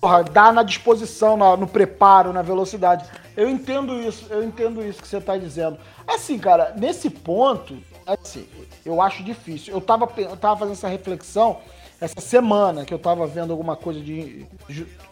porra, dá na disposição, na- no preparo, na velocidade. Eu entendo isso, eu entendo isso que você tá dizendo. Assim, cara, nesse ponto, assim, eu acho difícil. Eu tava, eu tava fazendo essa reflexão essa semana que eu tava vendo alguma coisa de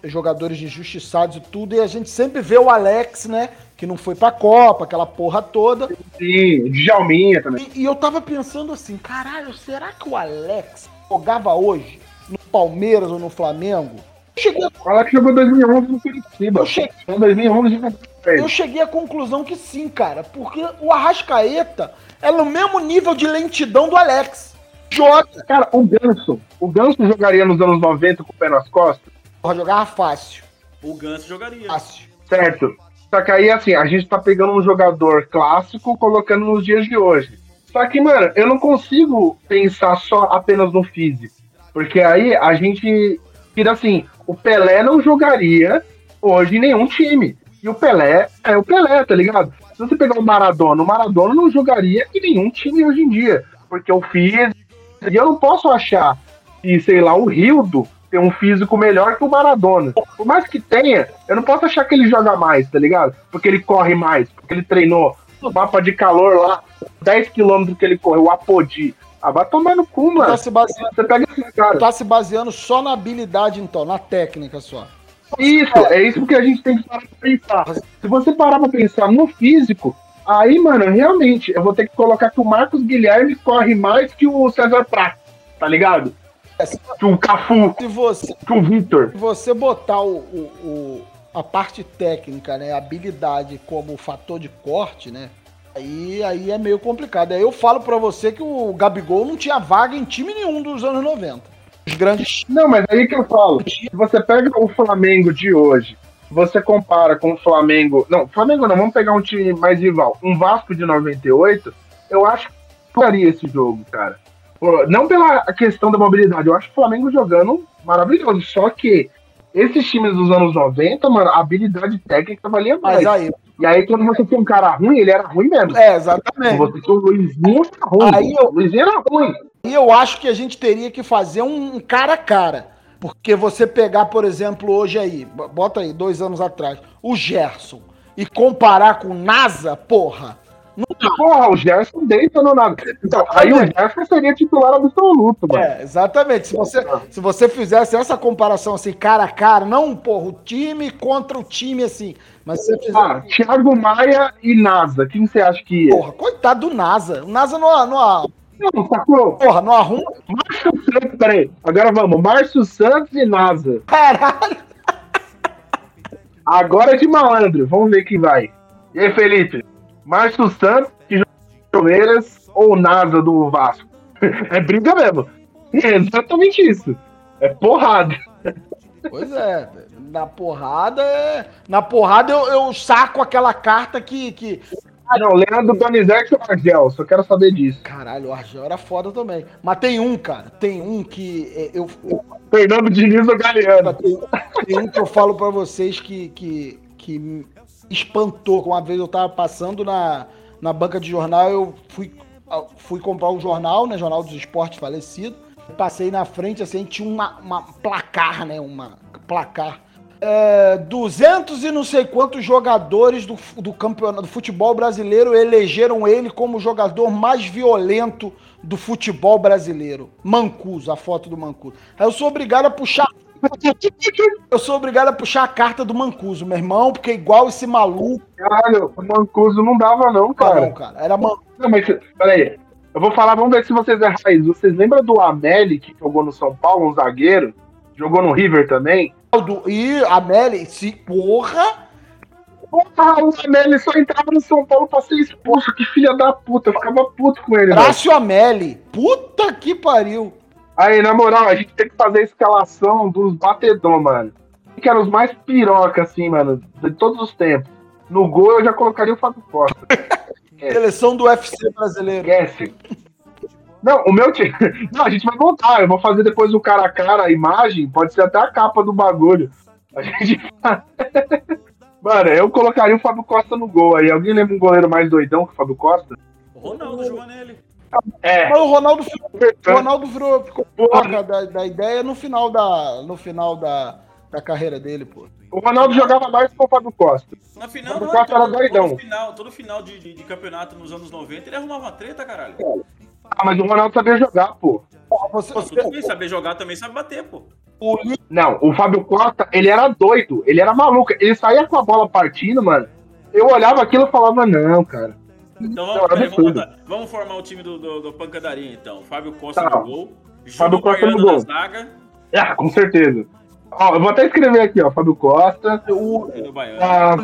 jogadores injustiçados e tudo, e a gente sempre vê o Alex, né? Que não foi pra Copa, aquela porra toda. Sim, Djalminha também. E, e eu tava pensando assim, caralho, será que o Alex jogava hoje no Palmeiras ou no Flamengo? Cheguei, O Alex jogou 2011 no Curitiba. Eu cheguei- Em 2011 já eu cheguei à conclusão que sim, cara. Porque o Arrascaeta é no mesmo nível de lentidão do Alex. Joga. Cara, o Ganso. O Ganso jogaria nos anos 90 com o pé nas costas? Porra, jogava fácil. O Ganso jogaria. Fácil. Certo. Só que aí, assim, a gente tá pegando um jogador clássico colocando nos dias de hoje. Só que, mano, eu não consigo pensar só apenas no físico. Porque aí a gente vira assim, o Pelé não jogaria hoje em nenhum time. E o Pelé é o Pelé, tá ligado? Se você pegar o Maradona, o Maradona não jogaria em nenhum time hoje em dia. Porque o físico. E eu não posso achar que, sei lá, o Rildo tem um físico melhor que o Maradona. Por mais que tenha, eu não posso achar que ele joga mais, tá ligado? Porque ele corre mais, porque ele treinou no mapa de calor lá, 10 km que ele correu, o Apodi. Ah, vai tomar no cu, mano. Tá se baseando, Você pega esse cara. tá se baseando só na habilidade, então, na técnica só. Isso, é isso que a gente tem que parar pra pensar. Se você parar pra pensar no físico, aí, mano, realmente, eu vou ter que colocar que o Marcos Guilherme corre mais que o César Prato, tá ligado? Que o Cafu, Se você, que o Vitor. se você botar o, o- o- a parte técnica, né, a habilidade como fator de corte, né, aí, aí é meio complicado. Aí eu falo pra você que o Gabigol não tinha vaga em time nenhum dos anos 90. Os grandes Não, mas aí que eu falo. Se você pega o Flamengo de hoje, você compara com o Flamengo. Não, Flamengo não, vamos pegar um time mais rival. Um Vasco de 98, eu acho que faria esse jogo, cara. Não pela questão da mobilidade, eu acho o Flamengo jogando maravilhoso. Só que esses times dos anos 90, mano, a habilidade técnica valia mais. Mas aí, E aí, quando você tinha um cara ruim, ele era ruim mesmo. é, exatamente. Você tinha o Luizinho, era ruim. Aí eu- O Luizinho era ruim. E eu acho que a gente teria que fazer um cara a cara. Porque você pegar, por exemplo, hoje aí, bota aí, dois anos atrás, o Gerson, e comparar com o NASA, porra. Porra, o Gerson deita no nada. Então, aí o Gerson seria titular absoluto, mano. É, exatamente. Se você, se você fizesse essa comparação assim, cara a cara, não, porra, o time contra o time, assim. Mas se você fizer. Ah, Thiago Maia e NASA. Quem você acha que ia? Porra, coitado do NASA. O NASA não, não, Não, sacou? porra, não arruma. Márcio Santos, peraí. Agora vamos. Márcio Santos e NASA. Caralho. Agora é de malandro. Vamos ver quem vai. E aí, Felipe? Márcio Santos, que joga Palmeiras ou NASA do Vasco? [laughs] É briga mesmo. É exatamente isso. É porrada. Pois é, na porrada é. Na porrada eu, eu saco aquela carta que. que... Não, Leandro Donizete ou Argel? Só quero saber disso. Caralho, o Argel era foda também. Mas tem um, cara. Tem um que é, eu. eu Fernando Diniz ou Galeano? tem, tem um que eu falo pra vocês que, que, que espantou. Uma vez eu tava passando na, na banca de jornal, eu fui, fui comprar um jornal, né? Jornal dos Esportes falecido. Passei na frente, assim, tinha uma, uma placar, né? Uma placar. É, 200 e não sei quantos jogadores do, do campeonato do futebol brasileiro elegeram ele como o jogador mais violento do futebol brasileiro. Mancuso, a foto do Mancuso. Aí eu sou obrigado a puxar. Eu sou obrigado a puxar a carta do Mancuso, meu irmão, porque igual esse maluco. Caralho, o Mancuso não dava, não, cara. Não, cara. Era man... Não, mas peraí. Eu vou falar, vamos ver se vocês é raiz. Vocês lembram do Ameli que jogou no São Paulo, um zagueiro? Jogou no River também? do- E a Meli, se porra. Porra, o Ameli só entrava no São Paulo pra ser expulso. Que filha da puta. Eu ficava puto com ele. Trácio Ameli. Puta que pariu. Aí, na moral, a gente tem que fazer a escalação dos batedor, mano. Que eram os mais piroca, assim, mano, de todos os tempos. No gol eu já colocaria o Fábio Costa. [laughs] Seleção do UFC brasileiro. Esquece. Não, o meu time. [laughs] Não, a gente vai voltar. Eu vou fazer depois o cara a cara, a imagem. Pode ser até a capa do bagulho. A gente. [laughs] Mano, eu colocaria o Fábio Costa no gol aí. Alguém lembra um goleiro mais doidão que o Fábio Costa? O Ronaldo Giovanelli. É. Mas o Ronaldo, o Ronaldo virou, ficou porra da, da ideia no final da, no final da, da carreira dele, pô. O Ronaldo jogava mais que o Fábio Costa. Na final, Fábio não, Costa era todo, doidão. todo final, todo final de, de, de campeonato nos anos 90, ele arrumava uma treta, caralho. Ah, mas o Ronaldo sabia jogar, pô. Você, Pô, tudo bem, saber jogar também sabe bater, pô. o, Não, o Fábio Costa, ele era doido, ele era maluco. Ele saía com a bola partindo, mano. Eu olhava aquilo e falava, não, cara. Então vamos, peraí, vamos, botar- vamos formar o time do, do, do Pancadaria, então. Fábio Costa Tá. no gol. Fábio Júlio Costa no Baiano gol. na zaga. Ah, com certeza. Ó, eu vou até escrever aqui, ó. Fábio Costa. O, Júnior Baiano. Ah.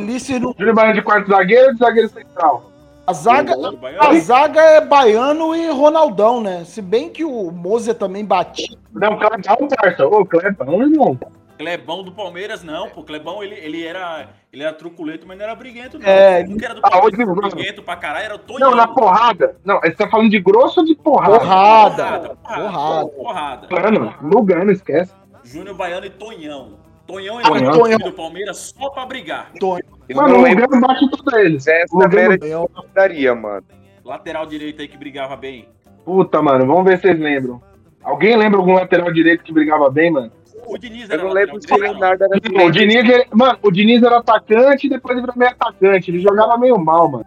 Júlio Baiano de quarto zagueiro e de zagueiro central. A zaga, a zaga é Baiano e Ronaldão, né? Se bem que o Mozer também batia. Não, Clebão, parça. Ô, Clebão, irmão. Clebão do Palmeiras, não, pô. Clebão, ele, ele, era, ele era truculento, mas não era briguento, não. É, o que era do Ah, Palmeiras, hoje- era briguento pra caralho, era o Tonhão. Não, na porrada. Não, você tá falando de grosso ou de porrada? Porrada. Porrada, Porrada. porrada. Mano, Lugano, esquece. Júnior Baiano e Tonhão. Tonhão Tonhão. no Tonhão. time do Palmeiras só pra brigar. Tonhão. Mano, não o Lugano bate tudo eles. dessa Lugano- Tonhão. daria, mano. Lateral direito aí que brigava bem. Puta, mano, vamos ver se vocês lembram. Alguém lembra algum lateral direito que brigava bem, mano? O Diniz Eu era não lateral lembro se o não. Leonardo era O Diniz, ele- mano, o Diniz era atacante e depois ele virou meio atacante. Ele jogava meio mal, mano.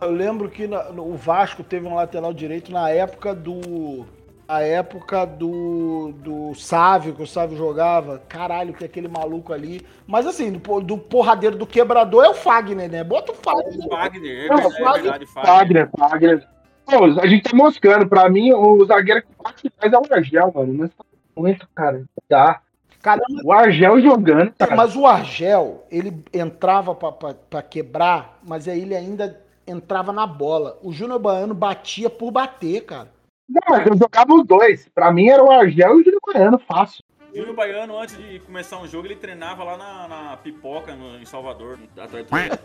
Eu lembro que na- no- o Vasco teve um lateral direito na época do. A época do. do Sávio, que o Sávio jogava. Caralho, que é aquele maluco ali. Mas assim, do, do porradeiro do quebrador é o Fagner, né? Bota o Fagner. Fagner, é Não, é Fagner- verdade, Fagner. Fagner, Fagner. Pô, a gente tá moscando. Pra mim, o zagueiro que mais é o Argel, mano. Mas muito, cara. Tá. Caramba, O Argel jogando, cara. mas o Argel, ele entrava pra, pra, pra quebrar, mas aí ele ainda entrava na bola. O Júnior Baiano batia por bater, cara. Não, mas eu jogava os dois. Pra mim era o Argel e o Júlio Goiano, fácil. Júnior Baiano, antes de começar um jogo, ele treinava lá na, na pipoca no- em Salvador, atrás do.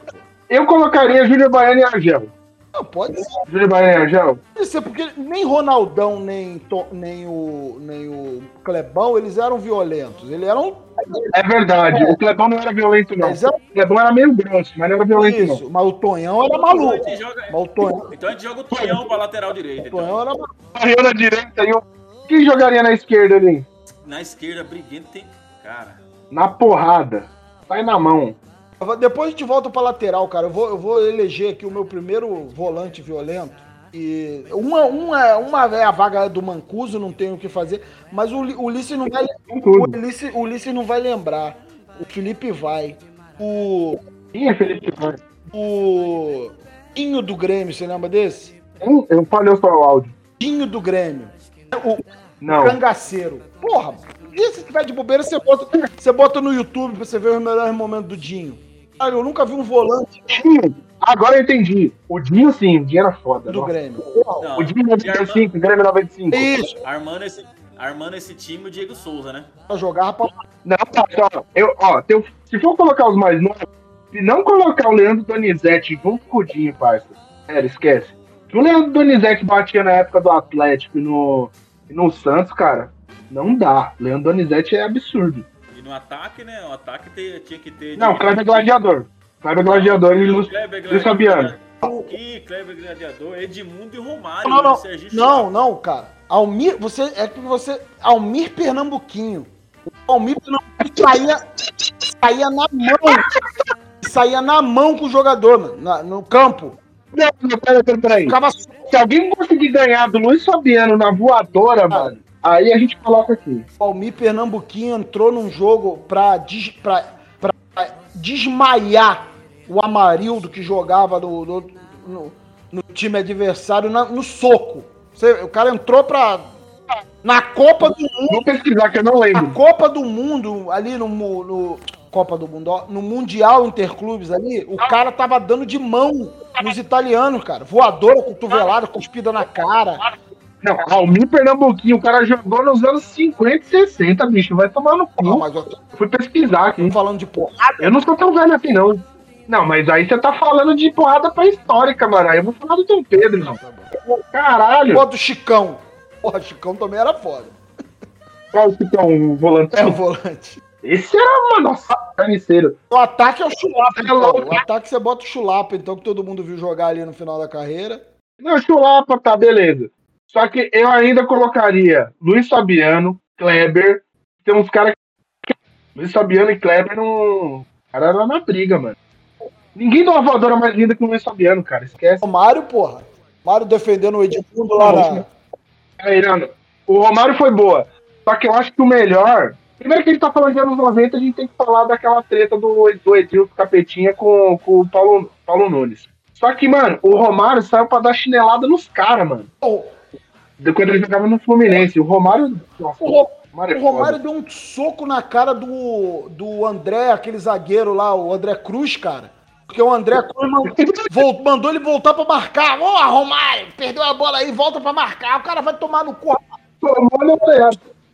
Eu colocaria Júlio Baiano e Argel. Não, pode ser. E Argel? Pode ser, porque nem Ronaldão, nem, To- nem, o, nem o Clebão, eles eram violentos. Eles eram É verdade. O Clebão não era violento, não. Eles eram O Clebão era meio grosso, mas não era violento, não. isso, mas o Tonhão era Então maluco. a gente joga, Mas o Tonhão, então a gente joga o Tonhão pra lateral direito. o Então. Tonhão era maluco. Na direita e eu... Quem jogaria na esquerda ali? Na esquerda, briguento tem. Cara. Na porrada. Sai na mão. Depois a gente volta pra lateral, cara. Eu vou, eu vou eleger aqui o meu primeiro volante violento. E uma, uma, uma é a vaga do Mancuso, não tem o que fazer. Mas o, o Ulisses não vai. O. Ulisses, o Ulisses não vai lembrar. O Felipe vai. O. Quem é Felipe Vaz? O. Dinho do Grêmio, você lembra desse? Hum, Eu falei só o áudio. Dinho do Grêmio. O Não. cangaceiro. Porra, e se tiver de bobeira, você bota, você bota no YouTube pra você ver os melhores momentos do Dinho. Cara, eu nunca vi um volante Dinho. Agora eu entendi. O Dinho sim, o Dinho era foda. do nossa. Grêmio. Não, O Dinho e arma- 95, o Grêmio 95. Isso, armando, esse, armando esse time, o Diego Souza, né? pra jogar pra Não, tá, ó, eu, ó, teu- se for colocar os mais novos, se não colocar o Leandro Donizete junto com o Dinho, parça, sério, esquece. Se o Leandro Donizete batia na época do Atlético e no, e no Santos, cara, não dá. Leandro Donizete é absurdo. E no ataque, né? O ataque te- tinha que ter. Não, Kleber Gladiador. Kleber Gladiador e Lúcio Fabiano. Ih, Kleber Gladiador, Edmundo e Romário. Não, não, Serginho não, não, cara. Almir, você é que você Almir Pernambuquinho. O Almir Pernambuquinho saía, saía na mão. Saía na mão com o jogador, mano, na- no campo. Não, não, peraí, peraí, peraí. Ficava Se alguém conseguir ganhar do Luiz Fabiano na voadora, mano, aí a gente coloca aqui. O Almir Pernambuquinho entrou num jogo pra, des, pra, pra desmaiar o Amarildo que jogava no, no, no- no time adversário na- no soco. Você- o cara entrou pra. Na Copa do Mundo. Vou pesquisar que eu não Na lembro. Copa do Mundo, ali no, no Copa do Mundo, ó, no Mundial Interclubes ali, o cara tava dando de mão nos italianos, cara. Voadora, cotovelada, cuspida na cara. Não, Almir Pernambuquinho, o cara jogou nos anos 50 e 60, bicho. Vai tomar no cu. Não, mas eu tô fui pesquisar aqui. falando de porrada. Eu não sou tão velho assim, não. Não, mas aí você tá falando de porrada pré-histórica, mano. Aí eu vou falar do Dom Pedro, não. Caralho. Bota o Chicão. Porra, o Chicão também era foda. Qual que é um volante? É o volante. Esse era, mano, nossa, carniceiro. O ataque é o Chulapa, É então. O ataque você bota o Chulapa, então, que todo mundo viu jogar ali no final da carreira. Não, Chulapa, tá, beleza. Só que eu ainda colocaria Luiz Fabiano, Kleber. Tem uns caras que. Luiz Fabiano e Kleber não. cara era na briga, mano. Ninguém dá uma voadora mais linda que o Luiz Fabiano, cara. Esquece. O Mário, porra. Mário defendendo o Edmundo lá na. Aí, Nando, o Romário foi boa. Só que eu acho que o melhor. Primeiro que a gente tá falando de anos 90, a gente tem que falar daquela treta do, do Edil Capetinha com, com o Paulo, Paulo Nunes. Só que, mano, o Romário saiu pra dar chinelada nos caras, mano. De Quando ele jogava no Fluminense. O Romário. Nossa, o Ro- Romário é O Romário deu um soco na cara do, do André, aquele zagueiro lá, o André Cruz, cara. Porque o André Cruz mandou, mandou ele voltar pra marcar. Ô, Romário, perdeu a bola aí, volta pra marcar. O cara vai tomar no cu. Tomou.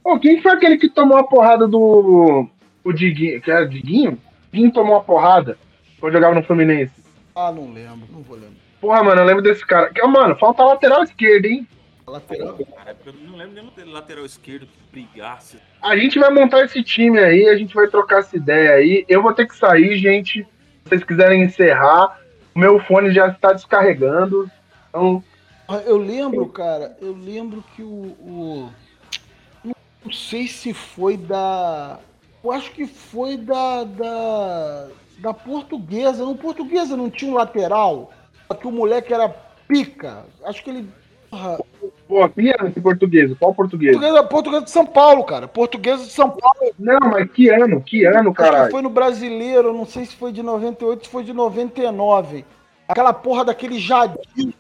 Pô, quem foi aquele que tomou a porrada do. O Diguinho? Que era o Diguinho? Diguinho tomou uma porrada quando jogava no Fluminense. Ah, não lembro, não vou lembrar. Porra, mano, eu lembro desse cara. Mano, falta lateral esquerdo, hein? Lateral. Cara, eu não lembro nenhum dele lateral esquerdo que brigasse. A gente vai montar esse time aí, a gente vai trocar essa ideia aí. Eu vou ter que sair, gente. Se vocês quiserem encerrar, o meu fone já está descarregando. Então, Ah, Eu lembro, cara, eu lembro que o. o- não sei se foi da. Eu acho que foi da. da, da portuguesa. No portuguesa não tinha um lateral. Só que o moleque era pica. Acho que ele. Porra, pô, que ano esse português? Qual português? portuguesa, portuguesa de São Paulo, cara. Portuguesa de São Paulo. Não, mas que ano? Que ano, caralho? foi no brasileiro, não sei se foi de 98, se foi de 99. Aquela porra daquele Jadilson.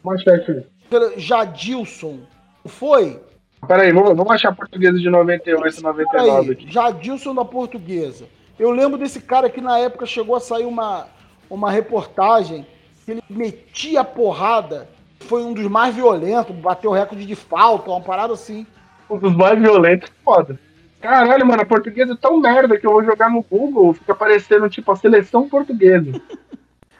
Jadilson. Não foi? Peraí, vamos, vamos achar portuguesa de 98 e 99 Aí, aqui. Jadilson da Portuguesa. Eu lembro desse cara que na época chegou a sair uma, uma reportagem que ele metia a porrada. Foi um dos mais violentos, bateu recorde de falta, uma parada assim. Um dos mais violentos, foda. Caralho, mano, a portuguesa é tão merda que eu vou jogar no Google, fica aparecendo tipo a seleção portuguesa. [laughs]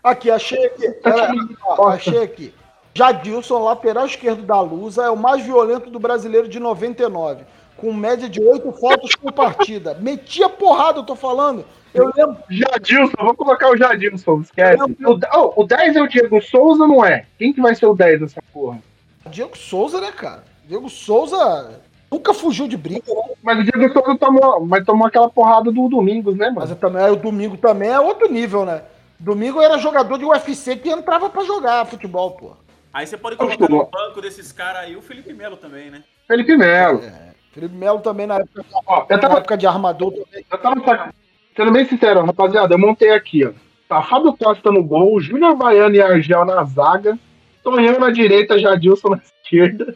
Aqui, achei aqui. Pera aí, ó, achei aqui. Jadilson, lateral esquerdo da Lusa, é o mais violento do brasileiro de 99. Com média de 8 faltas por partida. Metia porrada, eu tô falando. Eu lembro. Jadilson, vou colocar o Jadilson, esquece. O, oh, o 10 é o Diego Souza ou não é? Quem que vai ser o 10 dessa porra? Diego Souza, né, cara? Diego Souza nunca fugiu de briga, né? Mas o Diego Souza tomou, mas tomou aquela porrada do Domingos, né, mano? Mas também, aí o Domingo também é outro nível, né? Domingo era jogador de UFC que entrava pra jogar futebol, pô. Aí você pode colocar no banco desses caras aí o Felipe Melo também, né? Felipe Melo. É, Felipe Melo também na época, eu tava- na época de armador também. Eu tava sendo bem sincero, rapaziada, eu montei aqui, ó. Tá Fábio Costa no gol, Júnior Baiano e Argel na zaga, Tonhão na direita, Jadilson na [laughs] esquerda,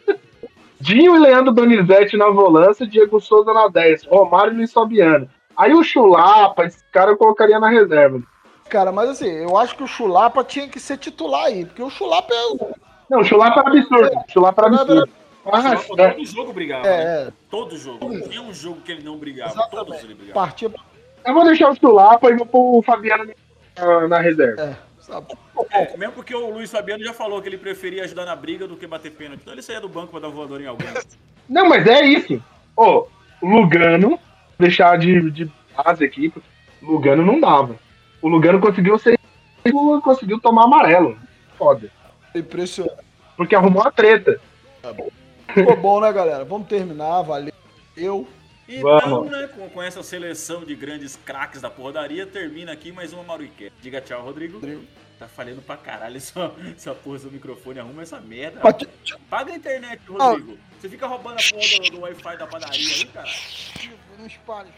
Dinho e Leandro Donizete na volância, Diego Souza na 10, Romário e Luiz Fabiano. Aí o Chulapa, esse cara eu colocaria na reserva. Cara, mas assim, eu acho que o Chulapa tinha que ser titular aí, porque o Chulapa é o. Não, o Chulapa era absurdo, o Chulapa era absurdo. Ah, Todo, é. todo jogo brigava, É, né? é. Todo jogo. Não tinha um jogo que ele não brigava. Todos ele brigava. Partia. Eu vou deixar o Chulapa e vou pôr o Fabiano na, na reserva. É, sabe? É, mesmo porque o Luiz Fabiano já falou que ele preferia ajudar na briga do que bater pênalti. Então ele saía do banco pra dar voador em alguém. Não, mas é isso. Ô, Lugano, deixar de, de base aqui, Lugano não dava. O Lugano conseguiu ser. conseguiu tomar amarelo. Foda. Impressionante. Porque arrumou a treta. Ficou bom, né, galera? Vamos terminar, valeu. Eu. Então, né, com, com essa seleção de grandes craques da porradaria, termina aqui mais uma Mauriquete. Diga tchau, Rodrigo. Tá falhando pra caralho essa, essa porra do microfone. Arruma essa merda. Paga a internet, Rodrigo. Você fica roubando a porra do, do Wi-Fi da padaria aí, cara. Não espalhe.